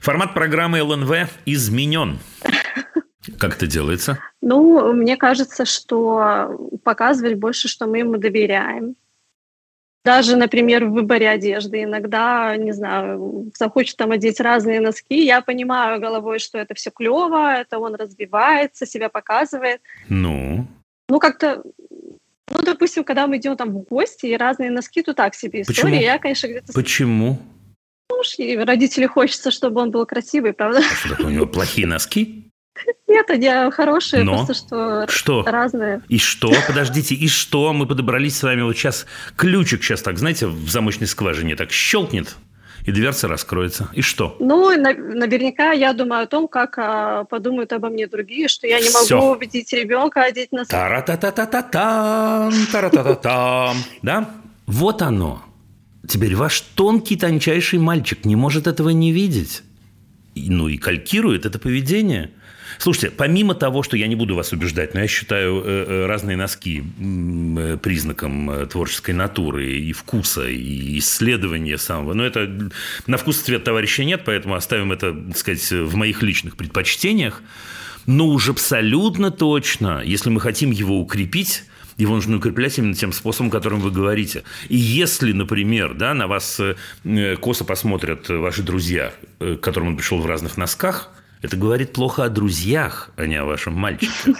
Формат программы ЛНВ изменен. Как это делается? Ну, мне кажется, что показывать больше, что мы ему доверяем. Даже, например, в выборе одежды. Иногда, не знаю, захочет там одеть разные носки. Я понимаю головой, что это все клево, это он развивается, себя показывает. Ну, Ну, как-то, ну, допустим, когда мы идем там в гости, и разные носки, то так себе история. Почему? Я, конечно, где-то... почему? Ну, уж и родители хочется, чтобы он был красивый, правда? А что такое, у него плохие носки? Нет, они хорошие, Но? просто что Что? разные. И что? Подождите, и что? Мы подобрались с вами вот сейчас. Ключик сейчас так, знаете, в замочной скважине так щелкнет, и дверца раскроется. И что? Ну, на- наверняка я думаю о том, как а, подумают обо мне другие, что я не могу Всё. убедить ребенка одеть носки. Тара-та-та-та-та-там, тара-та-та-там. Да? Вот оно. Теперь ваш тонкий, тончайший мальчик не может этого не видеть. Ну и калькирует это поведение. Слушайте, помимо того, что я не буду вас убеждать, но я считаю э, э, разные носки э, признаком творческой натуры и вкуса, и исследования самого. Но это на вкус и цвет товарища нет, поэтому оставим это, так сказать, в моих личных предпочтениях. Но уж абсолютно точно, если мы хотим его укрепить, его нужно укреплять именно тем способом, которым вы говорите. И если, например, да, на вас косо посмотрят ваши друзья, к которым он пришел в разных носках, это говорит плохо о друзьях, а не о вашем мальчике.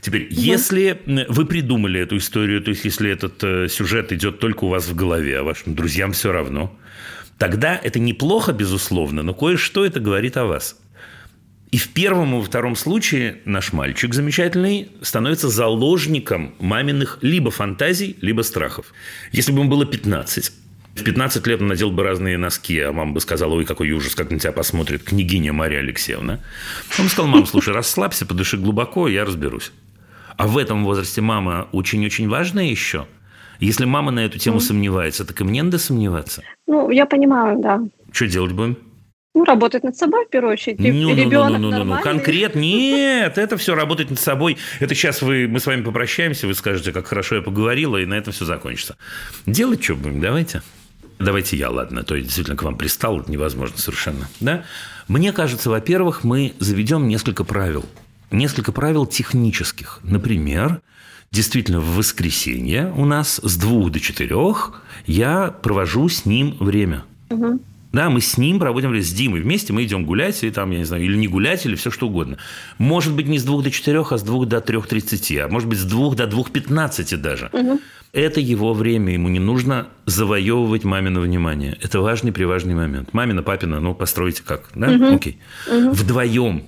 Теперь, если вы придумали эту историю, то есть если этот э, сюжет идет только у вас в голове, а вашим друзьям все равно, тогда это неплохо, безусловно, но кое-что это говорит о вас. И в первом и во втором случае наш мальчик замечательный становится заложником маминых либо фантазий, либо страхов. Если бы ему было 15, в 15 лет он надел бы разные носки, а мама бы сказала, ой, какой ужас, как на тебя посмотрит княгиня Мария Алексеевна. Он сказал, мама, слушай, расслабься, подыши глубоко, я разберусь. А в этом возрасте мама очень-очень важная еще. Если мама на эту тему mm. сомневается, так и мне надо сомневаться. Ну, я понимаю, да. Что делать будем? Ну, работать над собой, в первую очередь. Ну, Ребенок ну, ну, ну, ну, ну, конкретно. Нет, это все работать над собой. Это сейчас вы, мы с вами попрощаемся, вы скажете, как хорошо я поговорила, и на этом все закончится. Делать что будем, давайте. Давайте я, ладно, то есть действительно к вам пристал, это невозможно совершенно. Да? Мне кажется, во-первых, мы заведем несколько правил. Несколько правил технических. Например, действительно в воскресенье у нас с двух до четырех я провожу с ним время. Угу. Да, мы с ним проводим время, с Димой вместе, мы идем гулять, и там, я не знаю, или не гулять, или все что угодно. Может быть, не с двух до четырех, а с двух до трех тридцати, а может быть, с двух до двух пятнадцати даже. Угу. Это его время, ему не нужно завоевывать мамино внимание. Это важный, приважный момент. Мамина, папина, ну, постройте как, да? Угу. Окей. Угу. Вдвоем.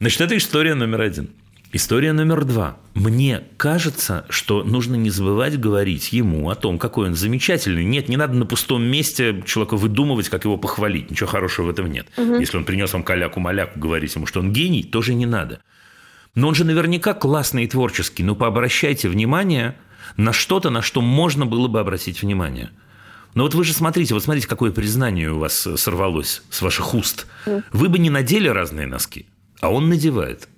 Значит, это история номер один. История номер два. Мне кажется, что нужно не забывать говорить ему о том, какой он замечательный. Нет, не надо на пустом месте человеку выдумывать, как его похвалить. Ничего хорошего в этом нет. Угу. Если он принес вам каляку-маляку, говорить ему, что он гений, тоже не надо. Но он же наверняка классный и творческий. Но пообращайте внимание – на что-то, на что можно было бы обратить внимание. Но вот вы же смотрите, вот смотрите, какое признание у вас сорвалось с ваших уст. Вы бы не надели разные носки, а он надевает.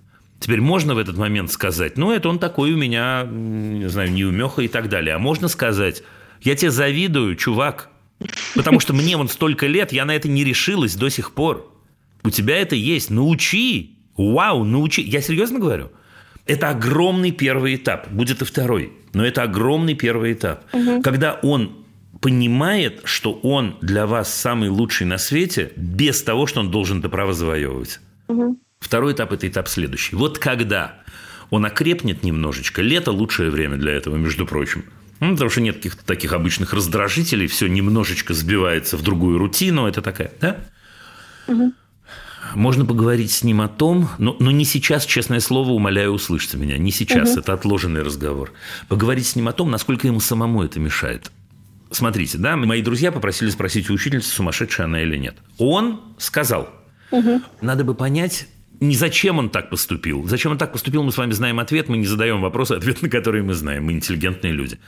Теперь можно в этот момент сказать, ну, это он такой у меня, не знаю, неумеха и так далее. А можно сказать, я тебе завидую, чувак, потому что мне вон столько лет, я на это не решилась до сих пор. У тебя это есть, научи. Вау, научи. Я серьезно говорю. Это огромный первый этап. Будет и второй. Но это огромный первый этап. Угу. Когда он понимает, что он для вас самый лучший на свете, без того, что он должен это право завоевывать. Угу. Второй этап – это этап следующий. Вот когда он окрепнет немножечко, лето – лучшее время для этого, между прочим. Ну, потому что нет каких-то таких обычных раздражителей, все немножечко сбивается в другую рутину, это такая, да? Угу. Можно поговорить с ним о том, но, но не сейчас, честное слово, умоляю, услышьте меня, не сейчас, угу. это отложенный разговор. Поговорить с ним о том, насколько ему самому это мешает. Смотрите, да, мои друзья попросили спросить у учительницы, сумасшедшая она или нет. Он сказал, угу. надо бы понять, не зачем он так поступил. Зачем он так поступил, мы с вами знаем ответ, мы не задаем вопросы, ответ на которые мы знаем, мы интеллигентные люди.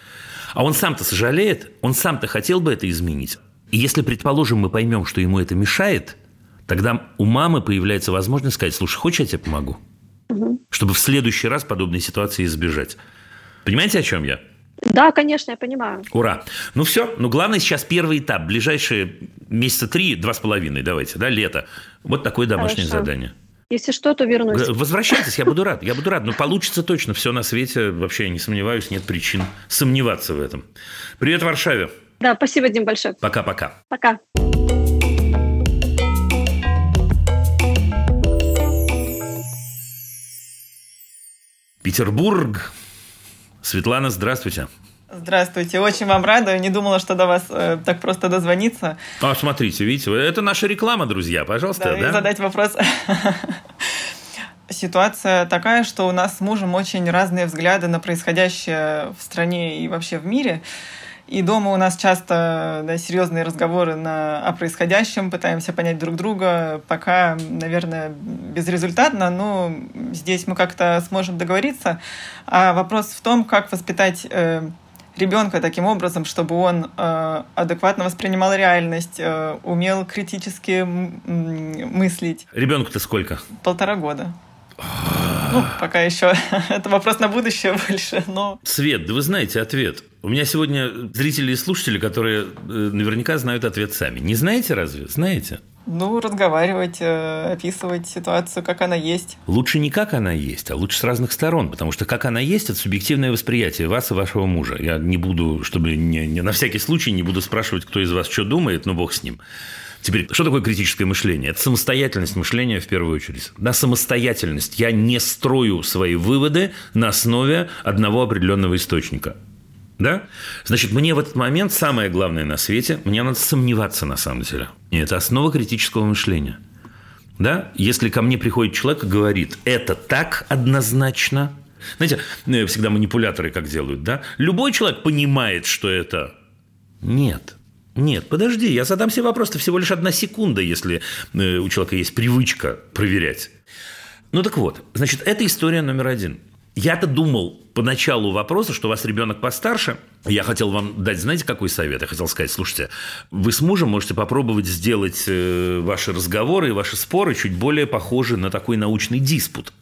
А он сам-то сожалеет, он сам-то хотел бы это изменить. И если, предположим, мы поймем, что ему это мешает – тогда у мамы появляется возможность сказать, слушай, хочешь, я тебе помогу? Угу. Чтобы в следующий раз подобной ситуации избежать. Понимаете, о чем я? Да, конечно, я понимаю. Ура. Ну все, ну главное сейчас первый этап. Ближайшие месяца три, два с половиной, давайте, да, лето. Вот такое домашнее Хорошо. задание. Если что, то вернусь. Возвращайтесь, я буду рад. Я буду рад. Но получится точно. Все на свете. Вообще, я не сомневаюсь, нет причин сомневаться в этом. Привет, Варшаве. Да, спасибо, Дим, большое. Пока-пока. Пока. Петербург. Светлана, здравствуйте. Здравствуйте, очень вам рада. Не думала, что до вас э, так просто дозвониться. А, смотрите, видите, это наша реклама, друзья, пожалуйста. Да, да? И задать вопрос. Ситуация такая, что у нас с мужем очень разные взгляды на происходящее в стране и вообще в мире. И дома у нас часто да, серьезные разговоры на, о происходящем, пытаемся понять друг друга, пока, наверное, безрезультатно, но здесь мы как-то сможем договориться. А вопрос в том, как воспитать э, ребенка таким образом, чтобы он э, адекватно воспринимал реальность, э, умел критически мыслить. Ребенку-то сколько? Полтора года. Ну, пока еще. Это вопрос на будущее больше, но... Свет, да вы знаете ответ. У меня сегодня зрители и слушатели, которые э, наверняка знают ответ сами. Не знаете разве? Знаете? Ну, разговаривать, э, описывать ситуацию, как она есть. Лучше не как она есть, а лучше с разных сторон, потому что как она есть – это субъективное восприятие вас и вашего мужа. Я не буду, чтобы не, не- на всякий случай не буду спрашивать, кто из вас что думает, но бог с ним. Теперь, что такое критическое мышление? Это самостоятельность мышления в первую очередь. Да, самостоятельность. Я не строю свои выводы на основе одного определенного источника. Да? Значит, мне в этот момент самое главное на свете, мне надо сомневаться на самом деле. И это основа критического мышления. Да? Если ко мне приходит человек и говорит, это так однозначно. Знаете, э, всегда манипуляторы как делают, да? Любой человек понимает, что это нет. Нет, подожди, я задам себе вопрос, это всего лишь одна секунда, если э, у человека есть привычка проверять. Ну так вот, значит, это история номер один. Я-то думал по началу вопроса, что у вас ребенок постарше. Я хотел вам дать, знаете, какой совет? Я хотел сказать, слушайте, вы с мужем можете попробовать сделать э, ваши разговоры и ваши споры чуть более похожи на такой научный диспут.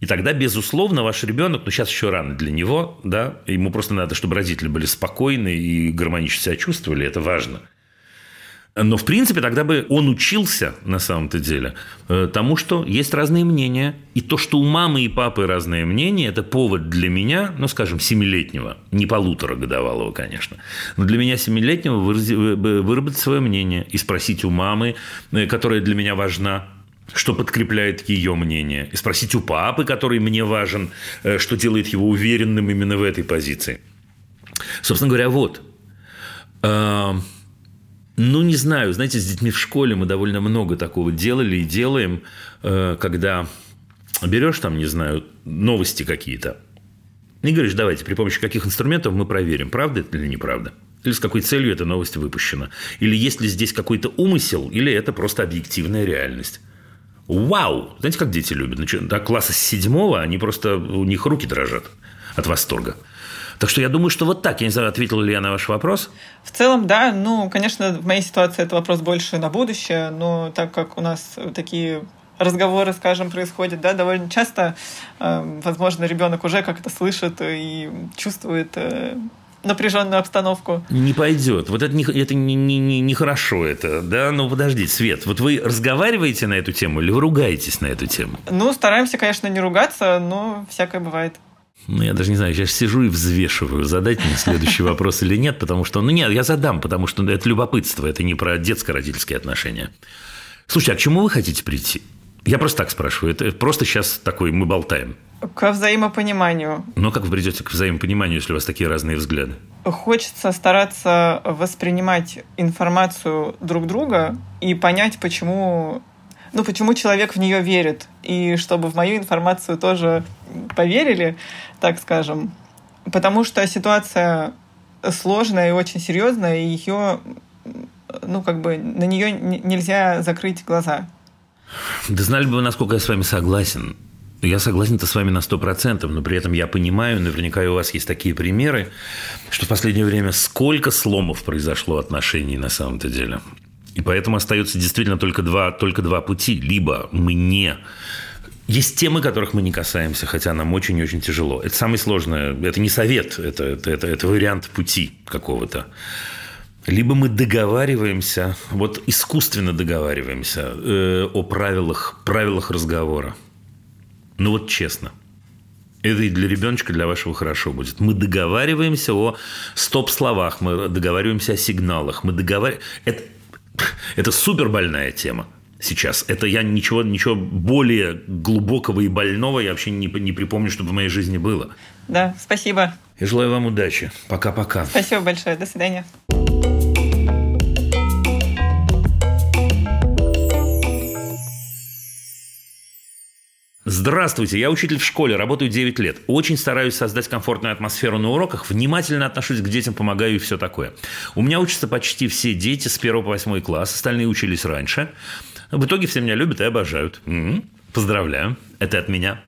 И тогда, безусловно, ваш ребенок, ну сейчас еще рано для него, да, ему просто надо, чтобы родители были спокойны и гармонично себя чувствовали, это важно. Но, в принципе, тогда бы он учился, на самом-то деле, э, тому, что есть разные мнения. И то, что у мамы и папы разные мнения, это повод для меня, ну, скажем, семилетнего, не полуторагодовалого, конечно, но для меня семилетнего выработать свое мнение и спросить у мамы, э, которая для меня важна, что подкрепляет ее мнение, и спросить у папы, который мне важен, э, что делает его уверенным именно в этой позиции. Собственно говоря, вот. Ну, не знаю, знаете, с детьми в школе мы довольно много такого делали и делаем, э, когда берешь там, не знаю, новости какие-то, и говоришь, давайте, при помощи каких инструментов мы проверим, правда это или неправда. Или с какой целью эта новость выпущена. Или есть ли здесь какой-то умысел, или это просто объективная реальность. Вау! Знаете, как дети любят? Начи- До класса седьмого они просто, у них руки дрожат от восторга. Так что я думаю, что вот так. Я не знаю, ответил ли я на ваш вопрос. В целом, да, ну, конечно, в моей ситуации это вопрос больше на будущее, но так как у нас такие разговоры, скажем, происходят, да, довольно часто, э, возможно, ребенок уже как-то слышит и чувствует э, напряженную обстановку. Не пойдет. Вот это, не, это не, не, не- нехорошо это, да? Ну, подождите, Свет, вот вы разговариваете на эту тему или вы ругаетесь на эту тему? Ну, стараемся, конечно, не ругаться, но всякое бывает. Ну, я даже не знаю, я сейчас сижу и взвешиваю, задать мне следующий вопрос или нет, потому что, ну, нет, я задам, потому что это любопытство, это не про детско-родительские отношения. Слушайте, а к чему вы хотите прийти? Я просто так спрашиваю, это просто сейчас такой, мы болтаем. К взаимопониманию. Но как вы придете к взаимопониманию, если у вас такие разные взгляды? Хочется стараться воспринимать информацию друг друга и понять, почему, ну, почему человек в нее верит. И чтобы в мою информацию тоже поверили, так скажем. Потому что ситуация сложная и очень серьезная, и ее, ну, как бы, на нее нельзя закрыть глаза. Да знали бы вы, насколько я с вами согласен. Я согласен-то с вами на 100%, но при этом я понимаю, наверняка и у вас есть такие примеры, что в последнее время сколько сломов произошло отношений на самом-то деле. И поэтому остается действительно только два, только два пути. Либо мы не... Есть темы, которых мы не касаемся, хотя нам очень и очень тяжело. Это самое сложное. Это не совет, это, это, это, это вариант пути какого-то. Либо мы договариваемся, вот искусственно договариваемся э, о правилах, правилах разговора. Ну вот честно. Это и для ребеночка, для вашего хорошо будет. Мы договариваемся о стоп-словах, мы договариваемся о сигналах, мы договариваемся... Это, это супер больная тема сейчас. Это я ничего, ничего более глубокого и больного я вообще не, не припомню, чтобы в моей жизни было. Да, спасибо. Я желаю вам удачи. Пока-пока. Спасибо большое. До свидания. Здравствуйте, я учитель в школе, работаю 9 лет. Очень стараюсь создать комфортную атмосферу на уроках, внимательно отношусь к детям, помогаю и все такое. У меня учатся почти все дети с 1 по 8 класс, остальные учились раньше. В итоге все меня любят и обожают. М-м, поздравляю, это от меня.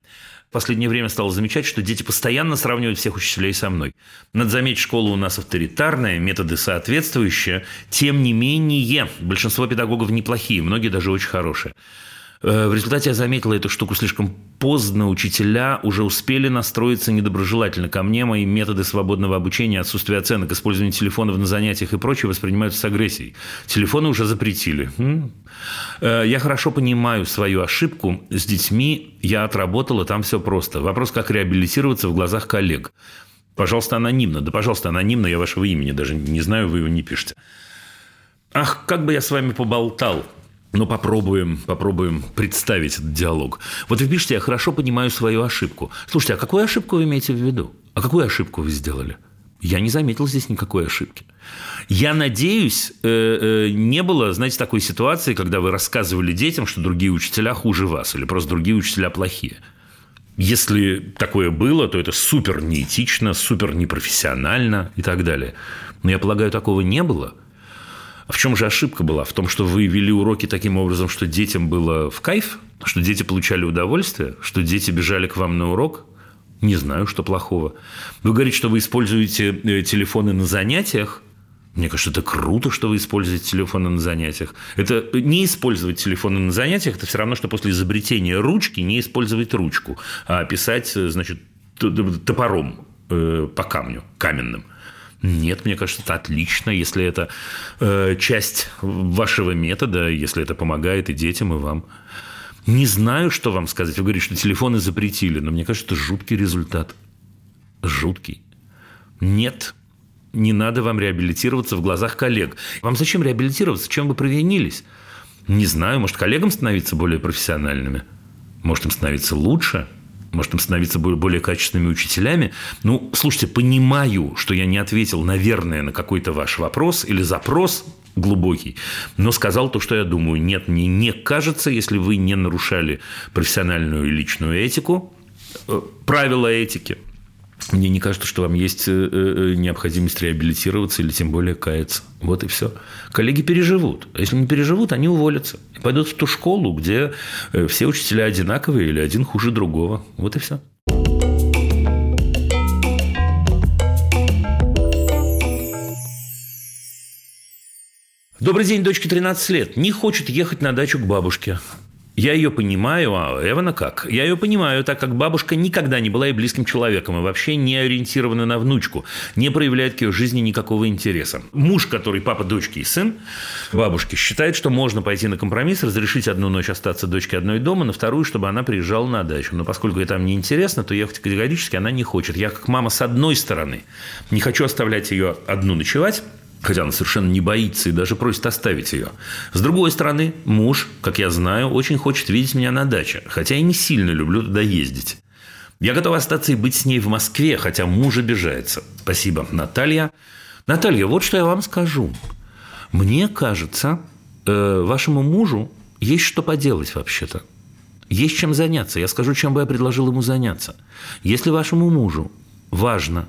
В последнее время стал замечать, что дети постоянно сравнивают всех учителей со мной. Надо заметить, школа у нас авторитарная, методы соответствующие. Тем не менее, большинство педагогов неплохие, многие даже очень хорошие. Э, в результате я заметила эту штуку слишком поздно. Учителя уже успели настроиться недоброжелательно ко мне. Мои методы свободного обучения, отсутствие оценок, использование телефонов на занятиях и прочее воспринимаются с агрессией. Телефоны уже запретили. Э, я хорошо понимаю свою ошибку. С детьми я отработала, там все просто. Вопрос, как реабилитироваться в глазах коллег. Пожалуйста, анонимно. Да, пожалуйста, анонимно. Я вашего имени даже не знаю, вы его не пишете. Ах, как бы я с вами поболтал. Но попробуем, попробуем представить этот диалог. Вот вы пишете, я хорошо понимаю свою ошибку. Слушайте, а какую ошибку вы имеете в виду? А какую ошибку вы сделали? Я не заметил здесь никакой ошибки. Я надеюсь, э, э, не было, знаете, такой ситуации, когда вы рассказывали детям, что другие учителя хуже вас, или просто другие учителя плохие. Если такое было, то это супер неэтично, супер непрофессионально и так далее. Но я полагаю, такого не было – а в чем же ошибка была? В том, что вы вели уроки таким образом, что детям было в кайф, что дети получали удовольствие, что дети бежали к вам на урок? Не знаю, что плохого. Вы говорите, что вы используете э, телефоны на занятиях. Мне кажется, это круто, что вы используете телефоны на занятиях. Это не использовать телефоны на занятиях, это все равно, что после изобретения ручки не использовать ручку, а писать, э, значит, топором э, по камню, каменным. Нет, мне кажется, это отлично, если это э, часть вашего метода, если это помогает и детям, и вам. Не знаю, что вам сказать. Вы говорите, что телефоны запретили, но мне кажется, это жуткий результат. Жуткий. Нет, не надо вам реабилитироваться в глазах коллег. Вам зачем реабилитироваться? Чем вы провинились? Не знаю, может, коллегам становиться более профессиональными? Может, им становиться лучше? Может им становиться более качественными учителями. Ну, слушайте, понимаю, что я не ответил, наверное, на какой-то ваш вопрос или запрос глубокий, но сказал то, что я думаю. Нет, мне не кажется, если вы не нарушали профессиональную и личную этику, э, правила этики, мне не кажется, что вам есть э, э, необходимость реабилитироваться или тем более каяться. Вот и все. Коллеги переживут. А если не переживут, они уволятся. И пойдут в ту школу, где э, все учителя одинаковые или один хуже другого. Вот и все. Добрый день, дочке 13 лет. Не хочет ехать на дачу к бабушке. Я ее понимаю, а Эвана как? Я ее понимаю, так как бабушка никогда не была и близким человеком, и вообще не ориентирована на внучку, не проявляет к ее жизни никакого интереса. Муж, который папа дочки и сын бабушки, считает, что можно пойти на компромисс, разрешить одну ночь остаться дочке одной дома, на вторую, чтобы она приезжала на дачу. Но поскольку ей там неинтересно, то ехать категорически она не хочет. Я как мама с одной стороны не хочу оставлять ее одну ночевать, хотя она совершенно не боится и даже просит оставить ее. С другой стороны, муж, как я знаю, очень хочет видеть меня на даче, хотя и не сильно люблю туда ездить. Я готов остаться и быть с ней в Москве, хотя муж обижается. Спасибо, Наталья. Наталья, вот что я вам скажу. Мне кажется, э, вашему мужу есть что поделать вообще-то. Есть чем заняться. Я скажу, чем бы я предложил ему заняться. Если вашему мужу важно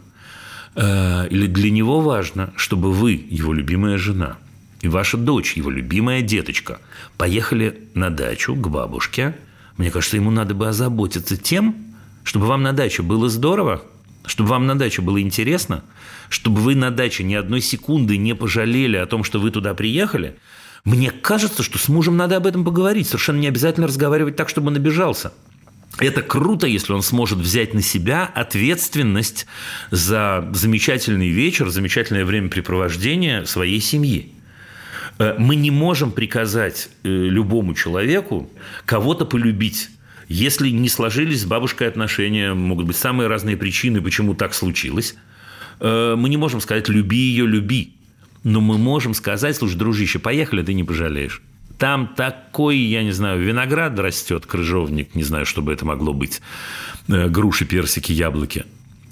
или для него важно, чтобы вы, его любимая жена, и ваша дочь, его любимая деточка, поехали на дачу к бабушке. Мне кажется, ему надо бы озаботиться тем, чтобы вам на даче было здорово, чтобы вам на даче было интересно, чтобы вы на даче ни одной секунды не пожалели о том, что вы туда приехали. Мне кажется, что с мужем надо об этом поговорить. Совершенно не обязательно разговаривать так, чтобы он обижался. Это круто, если он сможет взять на себя ответственность за замечательный вечер, замечательное времяпрепровождение своей семьи. Э, мы не можем приказать э, любому человеку кого-то полюбить. Если не сложились с бабушкой отношения, могут быть самые разные причины, почему так случилось. Э, мы не можем сказать «люби ее, люби». Но мы можем сказать, слушай, дружище, поехали, ты не пожалеешь. Там такой, я не знаю, виноград растет, крыжовник, не знаю, что бы это могло быть, э, груши, персики, яблоки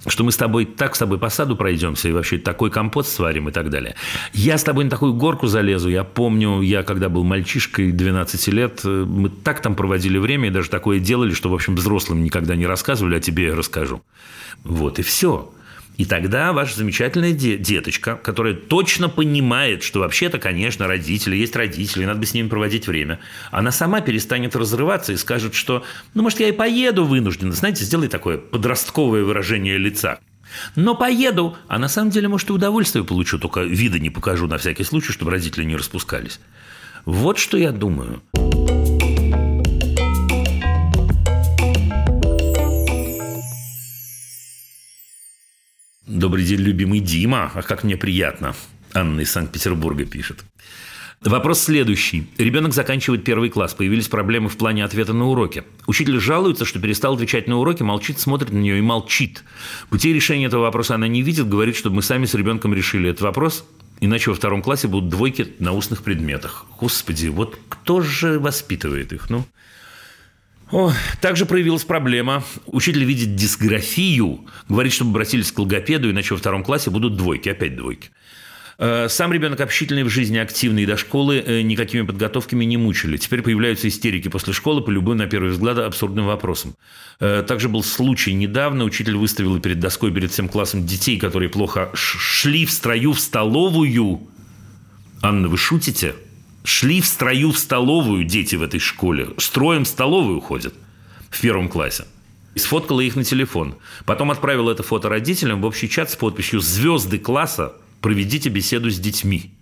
что мы с тобой так с тобой по саду пройдемся и вообще такой компот сварим и так далее. Я с тобой на такую горку залезу. Я помню, я когда был мальчишкой 12 лет, э, мы так там проводили время и даже такое делали, что, в общем, взрослым никогда не рассказывали, а тебе я расскажу. Вот и все. И тогда ваша замечательная деточка, которая точно понимает, что вообще-то, конечно, родители, есть родители, надо бы с ними проводить время, она сама перестанет разрываться и скажет, что, ну, может, я и поеду вынужденно. Знаете, сделай такое подростковое выражение лица. Но поеду, а на самом деле, может, и удовольствие получу, только вида не покажу на всякий случай, чтобы родители не распускались. Вот что я думаю. Добрый день, любимый Дима. А как мне приятно. Анна из Санкт-Петербурга пишет. Вопрос следующий. Ребенок заканчивает первый класс. Появились проблемы в плане ответа на уроки. Учитель жалуется, что перестал отвечать на уроки, молчит, смотрит на нее и молчит. Путей решения этого вопроса она не видит, говорит, чтобы мы сами с ребенком решили этот вопрос, иначе во втором классе будут двойки на устных предметах. Господи, вот кто же воспитывает их? Ну, о, также проявилась проблема. Учитель видит дисграфию, говорит, чтобы обратились к логопеду, иначе во втором классе будут двойки, опять двойки. Э, Сам ребенок общительный в жизни, активный, до школы э, никакими подготовками не мучили. Теперь появляются истерики после школы по любым, на первый взгляд, абсурдным вопросам. Э, Также был случай недавно. Учитель выставил перед доской, перед всем классом детей, которые плохо шли в строю в столовую. Анна, вы шутите? Шли в строю в столовую дети в этой школе. Строем в столовую ходят в первом классе. И сфоткала их на телефон. Потом отправила это фото родителям в общий чат с подписью «Звезды класса, проведите беседу с детьми».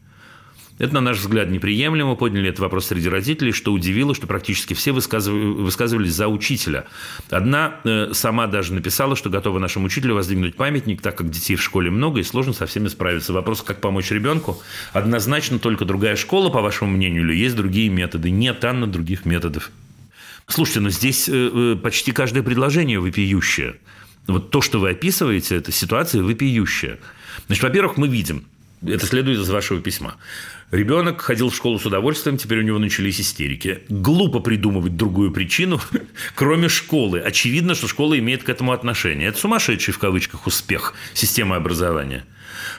Это, на наш взгляд, неприемлемо. Подняли этот вопрос среди родителей, что удивило, что практически все высказыв- высказывались за учителя. Одна э, сама даже написала, что готова нашему учителю воздвигнуть памятник, так как детей в школе много и сложно со всеми справиться. Вопрос, как помочь ребенку, однозначно только другая школа, по вашему мнению, или есть другие методы? Нет, Анна, других методов. Слушайте, но здесь э, э, почти каждое предложение вопиющее. Вот то, что вы описываете, это ситуация вопиющая. Значит, во-первых, мы видим, это следует из вашего письма. Ребенок ходил в школу с удовольствием, теперь у него начались истерики. Глупо придумывать другую причину, кроме школы. Очевидно, что школа имеет к этому отношение. Это сумасшедший в кавычках успех системы образования.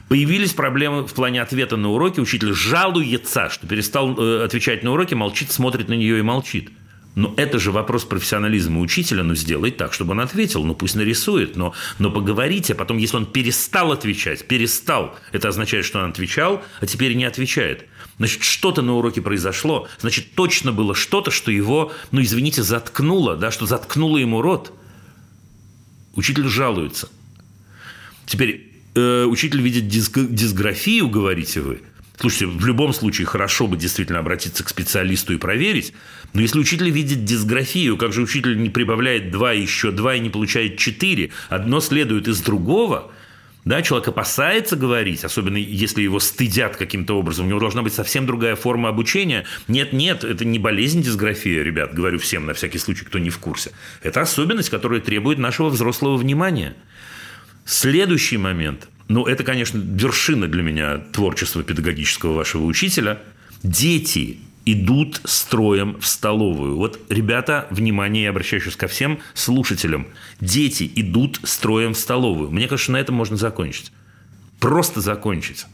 Появились проблемы в плане ответа на уроки. Учитель жалуется, что перестал э, отвечать на уроки, молчит, смотрит на нее и молчит. Но это же вопрос профессионализма учителя, ну сделай так, чтобы он ответил, ну пусть нарисует, но, но поговорите, а потом, если он перестал отвечать, перестал, это означает, что он отвечал, а теперь не отвечает. Значит, что-то на уроке произошло, значит, точно было что-то, что его, ну извините, заткнуло, да, что заткнуло ему рот. Учитель жалуется. Теперь, э, учитель видит дисг- дисграфию, говорите вы. Слушайте, в любом случае хорошо бы действительно обратиться к специалисту и проверить. Но если учитель видит дисграфию, как же учитель не прибавляет 2, еще 2 и не получает 4, одно следует из другого, да, человек опасается говорить, особенно если его стыдят каким-то образом. У него должна быть совсем другая форма обучения. Нет, нет, это не болезнь дисграфия, ребят, говорю всем на всякий случай, кто не в курсе. Это особенность, которая требует нашего взрослого внимания. Следующий момент, ну, это, конечно, вершина для меня творчества педагогического вашего учителя. Дети идут строем в столовую. Вот, ребята, внимание, я обращаюсь ко всем слушателям. Дети идут строем в столовую. Мне кажется, на этом можно закончить. Просто закончить.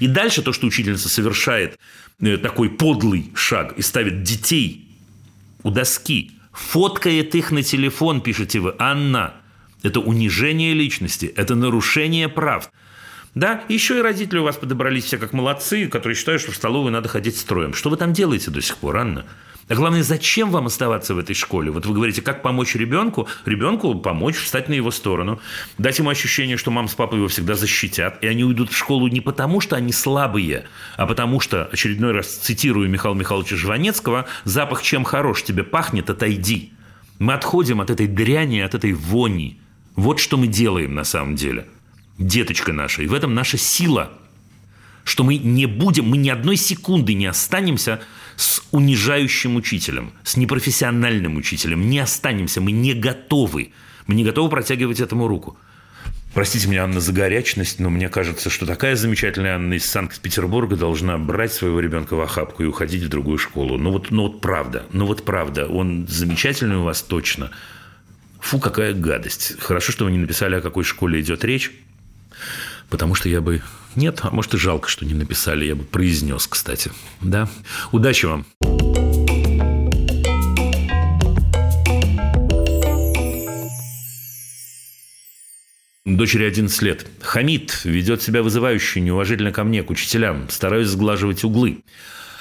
И дальше то, что учительница совершает э, такой подлый шаг и ставит детей у доски, фоткает их на телефон, пишете вы, Анна, это унижение личности, это нарушение прав. Да, еще и родители у вас подобрались все как молодцы, которые считают, что в столовую надо ходить строем. Что вы там делаете до сих пор, Анна? А главное, зачем вам оставаться в этой школе? Вот вы говорите, как помочь ребенку? Ребенку помочь, встать на его сторону, дать ему ощущение, что мама с папой его всегда защитят, и они уйдут в школу не потому, что они слабые, а потому что, очередной раз цитирую Михаила Михайловича Жванецкого, «Запах чем хорош тебе пахнет, отойди». Мы отходим от этой дряни, от этой вони. Вот что мы делаем на самом деле. Деточка наша. И в этом наша сила. Что мы не будем, мы ни одной секунды не останемся с унижающим учителем, с непрофессиональным учителем. Не останемся, мы не готовы. Мы не готовы протягивать этому руку. Простите меня, Анна, за горячность, но мне кажется, что такая замечательная Анна из Санкт-Петербурга должна брать своего ребенка в охапку и уходить в другую школу. Ну вот, ну вот правда, ну вот правда, он замечательный у вас точно. Фу, какая гадость. Хорошо, что вы не написали, о какой школе идет речь. Потому что я бы... Нет, а может и жалко, что не написали. Я бы произнес, кстати. Да. Удачи вам. Дочери 11 лет. Хамид ведет себя вызывающе, неуважительно ко мне, к учителям. Стараюсь сглаживать углы.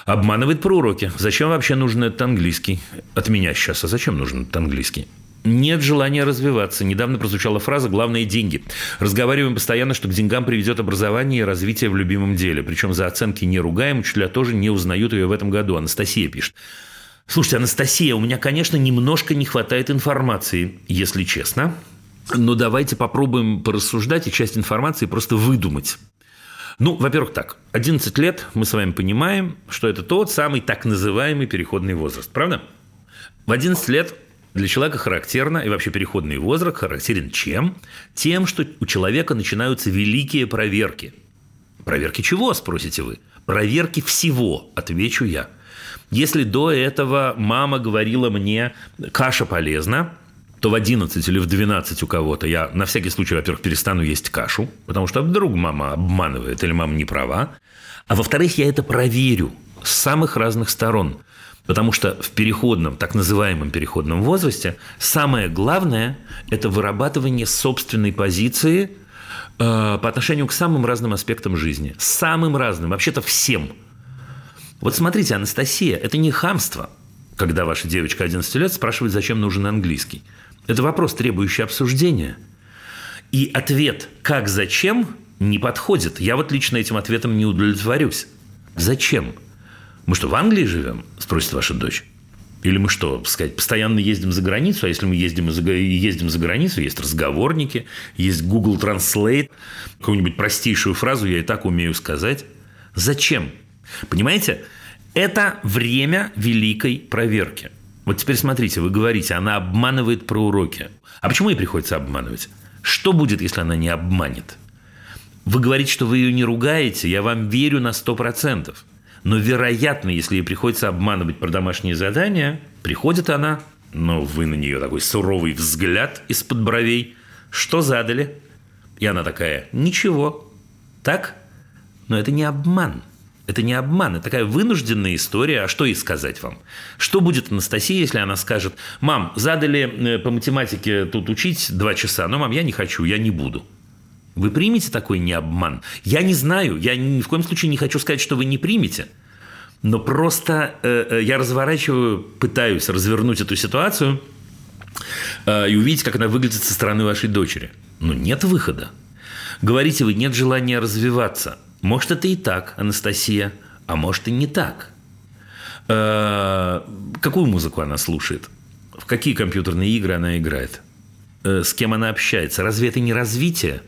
Обманывает про уроки. Зачем вообще нужен этот английский? От меня сейчас. А зачем нужен этот английский? Нет желания развиваться. Недавно прозвучала фраза «главное – деньги». Разговариваем постоянно, что к деньгам приведет образование и развитие в любимом деле. Причем за оценки не ругаем, учителя тоже не узнают ее в этом году. Анастасия пишет. Слушайте, Анастасия, у меня, конечно, немножко не хватает информации, если честно. Но давайте попробуем порассуждать и часть информации просто выдумать. Ну, во-первых, так. 11 лет мы с вами понимаем, что это тот самый так называемый переходный возраст. Правда? В 11 лет для человека характерно, и вообще переходный возраст характерен чем? Тем, что у человека начинаются великие проверки. Проверки чего, спросите вы? Проверки всего, отвечу я. Если до этого мама говорила мне, каша полезна, то в 11 или в 12 у кого-то я на всякий случай, во-первых, перестану есть кашу, потому что вдруг мама обманывает или мама не права. А во-вторых, я это проверю с самых разных сторон. Потому что в переходном, так называемом переходном возрасте самое главное – это вырабатывание собственной позиции э, по отношению к самым разным аспектам жизни. Самым разным, вообще-то всем. Вот смотрите, Анастасия, это не хамство, когда ваша девочка 11 лет спрашивает, зачем нужен английский. Это вопрос, требующий обсуждения. И ответ «как, зачем» не подходит. Я вот лично этим ответом не удовлетворюсь. Зачем? Мы что, в Англии живем? Спросит ваша дочь. Или мы что, сказать, постоянно ездим за границу, а если мы ездим за, ездим за границу, есть разговорники, есть Google Translate, какую-нибудь простейшую фразу я и так умею сказать. Зачем? Понимаете, это время великой проверки. Вот теперь смотрите, вы говорите, она обманывает про уроки. А почему ей приходится обманывать? Что будет, если она не обманет? Вы говорите, что вы ее не ругаете, я вам верю на 100%. Но, вероятно, если ей приходится обманывать про домашние задания, приходит она, но вы на нее такой суровый взгляд из-под бровей. Что задали? И она такая, ничего. Так? Но это не обман. Это не обман, это такая вынужденная история. А что ей сказать вам? Что будет Анастасия, если она скажет, мам, задали э, по математике тут учить два часа, но, мам, я не хочу, я не буду. Вы примете такой не обман? Я не знаю, я ни в коем случае не хочу сказать, что вы не примете. Но просто э, э я разворачиваю, пытаюсь развернуть эту ситуацию э, и увидеть, как она выглядит со стороны вашей дочери. Но нет выхода. Говорите вы, нет желания развиваться – может, это и так, Анастасия, а может и не так. Э, какую музыку она слушает? В какие компьютерные игры она играет? Э, с кем она общается? Разве это не развитие?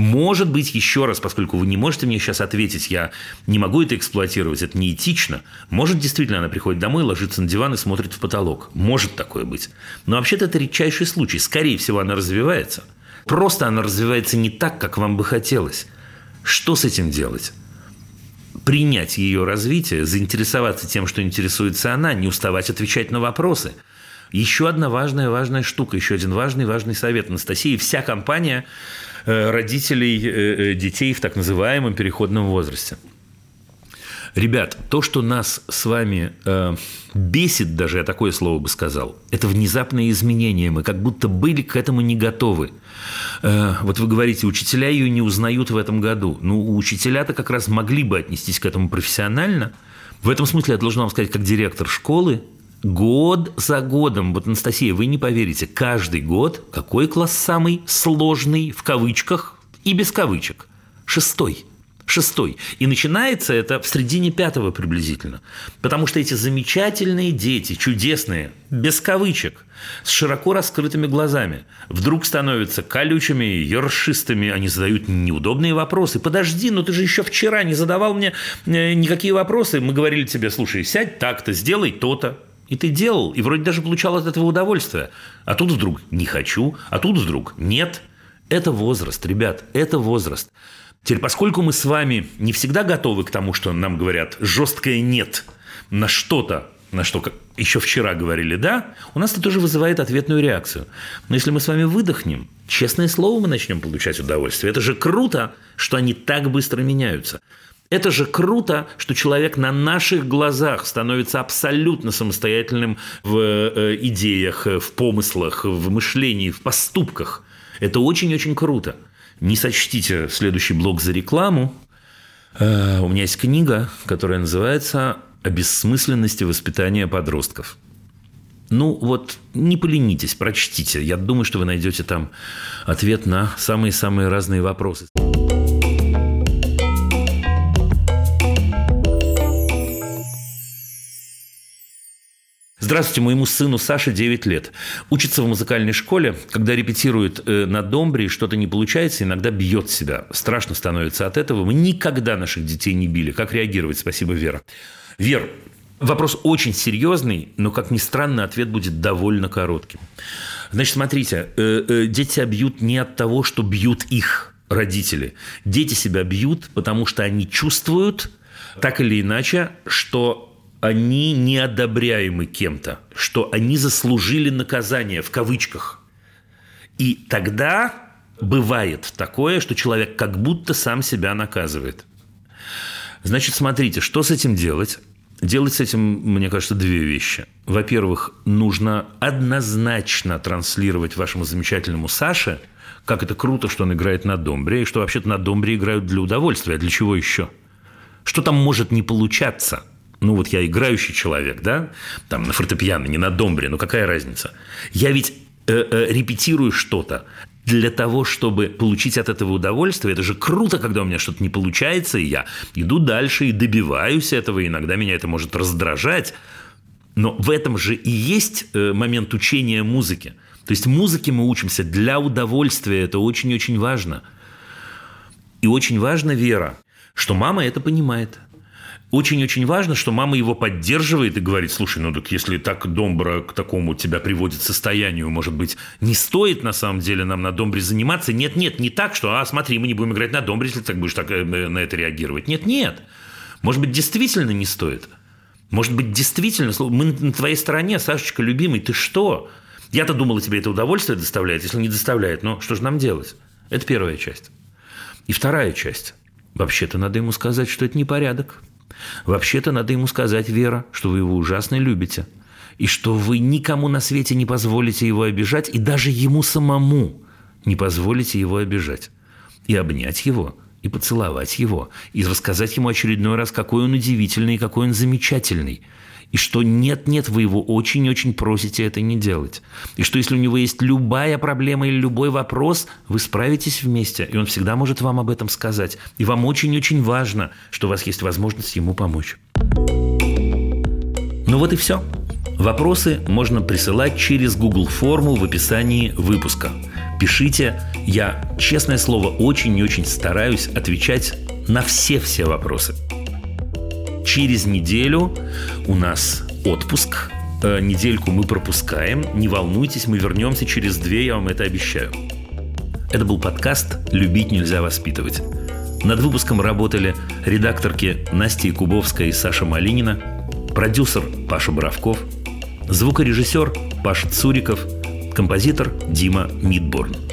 Может быть, еще раз, поскольку вы не можете мне сейчас ответить, я не могу это эксплуатировать, это неэтично. Может, действительно, она приходит домой, ложится на диван и смотрит в потолок. Может такое быть. Но вообще-то это редчайший случай. Скорее всего, она развивается. Просто она развивается не так, как вам бы хотелось. Что с этим делать? Принять ее развитие, заинтересоваться тем, что интересуется она, не уставать отвечать на вопросы. Еще одна важная, важная штука, еще один важный, важный совет Анастасии. Вся компания родителей э, э, детей в так называемом переходном возрасте – Ребят, то, что нас с вами э, бесит, даже я такое слово бы сказал, это внезапные изменения. Мы как будто были к этому не готовы. Э, вот вы говорите, учителя ее не узнают в этом году. Ну, учителя-то как раз могли бы отнестись к этому профессионально. В этом смысле я должен вам сказать, как директор школы, год за годом, вот, Анастасия, вы не поверите, каждый год какой класс самый сложный, в кавычках и без кавычек? Шестой – шестой. И начинается это в середине пятого приблизительно. Потому что эти замечательные дети, чудесные, без кавычек, с широко раскрытыми глазами, вдруг становятся колючими, ершистыми, они задают неудобные вопросы. Подожди, ну ты же еще вчера не задавал мне э, никакие вопросы. Мы говорили тебе, слушай, сядь так-то, сделай то-то. И ты делал, и вроде даже получал от этого удовольствие. А тут вдруг не хочу, а тут вдруг нет. Это возраст, ребят, это возраст. Теперь, поскольку мы с вами не всегда готовы к тому, что нам говорят жесткое «нет» на что-то, на что еще вчера говорили «да», у нас это тоже вызывает ответную реакцию. Но если мы с вами выдохнем, честное слово, мы начнем получать удовольствие. Это же круто, что они так быстро меняются. Это же круто, что человек на наших глазах становится абсолютно самостоятельным в э, идеях, в помыслах, в мышлении, в поступках. Это очень-очень круто. Не сочтите следующий блок за рекламу. Э, у меня есть книга, которая называется «О бессмысленности воспитания подростков». Ну вот, не поленитесь, прочтите. Я думаю, что вы найдете там ответ на самые-самые разные вопросы. Здравствуйте, моему сыну Саше 9 лет. Учится в музыкальной школе. Когда репетирует э, на домбре, что-то не получается, иногда бьет себя. Страшно становится от этого. Мы никогда наших детей не били. Как реагировать? Спасибо, Вера. Вер, вопрос очень серьезный, но, как ни странно, ответ будет довольно коротким. Значит, смотрите, э, э, дети себя бьют не от того, что бьют их родители. Дети себя бьют, потому что они чувствуют, так или иначе, что они неодобряемы кем-то, что они заслужили наказание в кавычках. И тогда бывает такое, что человек как будто сам себя наказывает. Значит, смотрите, что с этим делать? Делать с этим, мне кажется, две вещи. Во-первых, нужно однозначно транслировать вашему замечательному Саше, как это круто, что он играет на домбре, и что вообще-то на домбре играют для удовольствия. А для чего еще? Что там может не получаться – ну вот я играющий человек, да, там на фортепиано, не на домбре, но какая разница? Я ведь э, э, репетирую что-то для того, чтобы получить от этого удовольствие. Это же круто, когда у меня что-то не получается, и я иду дальше и добиваюсь этого, и иногда меня это может раздражать. Но в этом же и есть э, момент учения музыки. То есть музыке мы учимся для удовольствия, это очень-очень важно. И очень важна вера, что мама это понимает – очень-очень важно, что мама его поддерживает и говорит, слушай, ну так если так Домбра к такому тебя приводит состоянию, может быть, не стоит на самом деле нам на Домбре заниматься? Нет-нет, не так, что, а смотри, мы не будем играть на Домбре, если ты так будешь так э, на это реагировать. Нет-нет. Может быть, действительно не стоит. Может быть, действительно, мы на твоей стороне, Сашечка, любимый, ты что? Я-то думала, тебе это удовольствие доставляет, если не доставляет, но что же нам делать? Это первая часть. И вторая часть. Вообще-то надо ему сказать, что это непорядок. Вообще-то надо ему сказать, Вера, что вы его ужасно любите, и что вы никому на свете не позволите его обижать, и даже ему самому не позволите его обижать. И обнять его, и поцеловать его, и рассказать ему очередной раз, какой он удивительный и какой он замечательный – и что нет-нет, вы его очень-очень просите это не делать. И что если у него есть любая проблема или любой вопрос, вы справитесь вместе, и он всегда может вам об этом сказать. И вам очень-очень важно, что у вас есть возможность ему помочь. Ну вот и все. Вопросы можно присылать через Google форму в описании выпуска. Пишите, я, честное слово, очень и очень стараюсь отвечать на все-все вопросы. Через неделю у нас отпуск. Э, недельку мы пропускаем. Не волнуйтесь, мы вернемся через две, я вам это обещаю. Это был подкаст «Любить нельзя воспитывать». Над выпуском работали редакторки Настя Якубовская и Саша Малинина, продюсер Паша Боровков, звукорежиссер Паша Цуриков, композитор Дима Мидборн.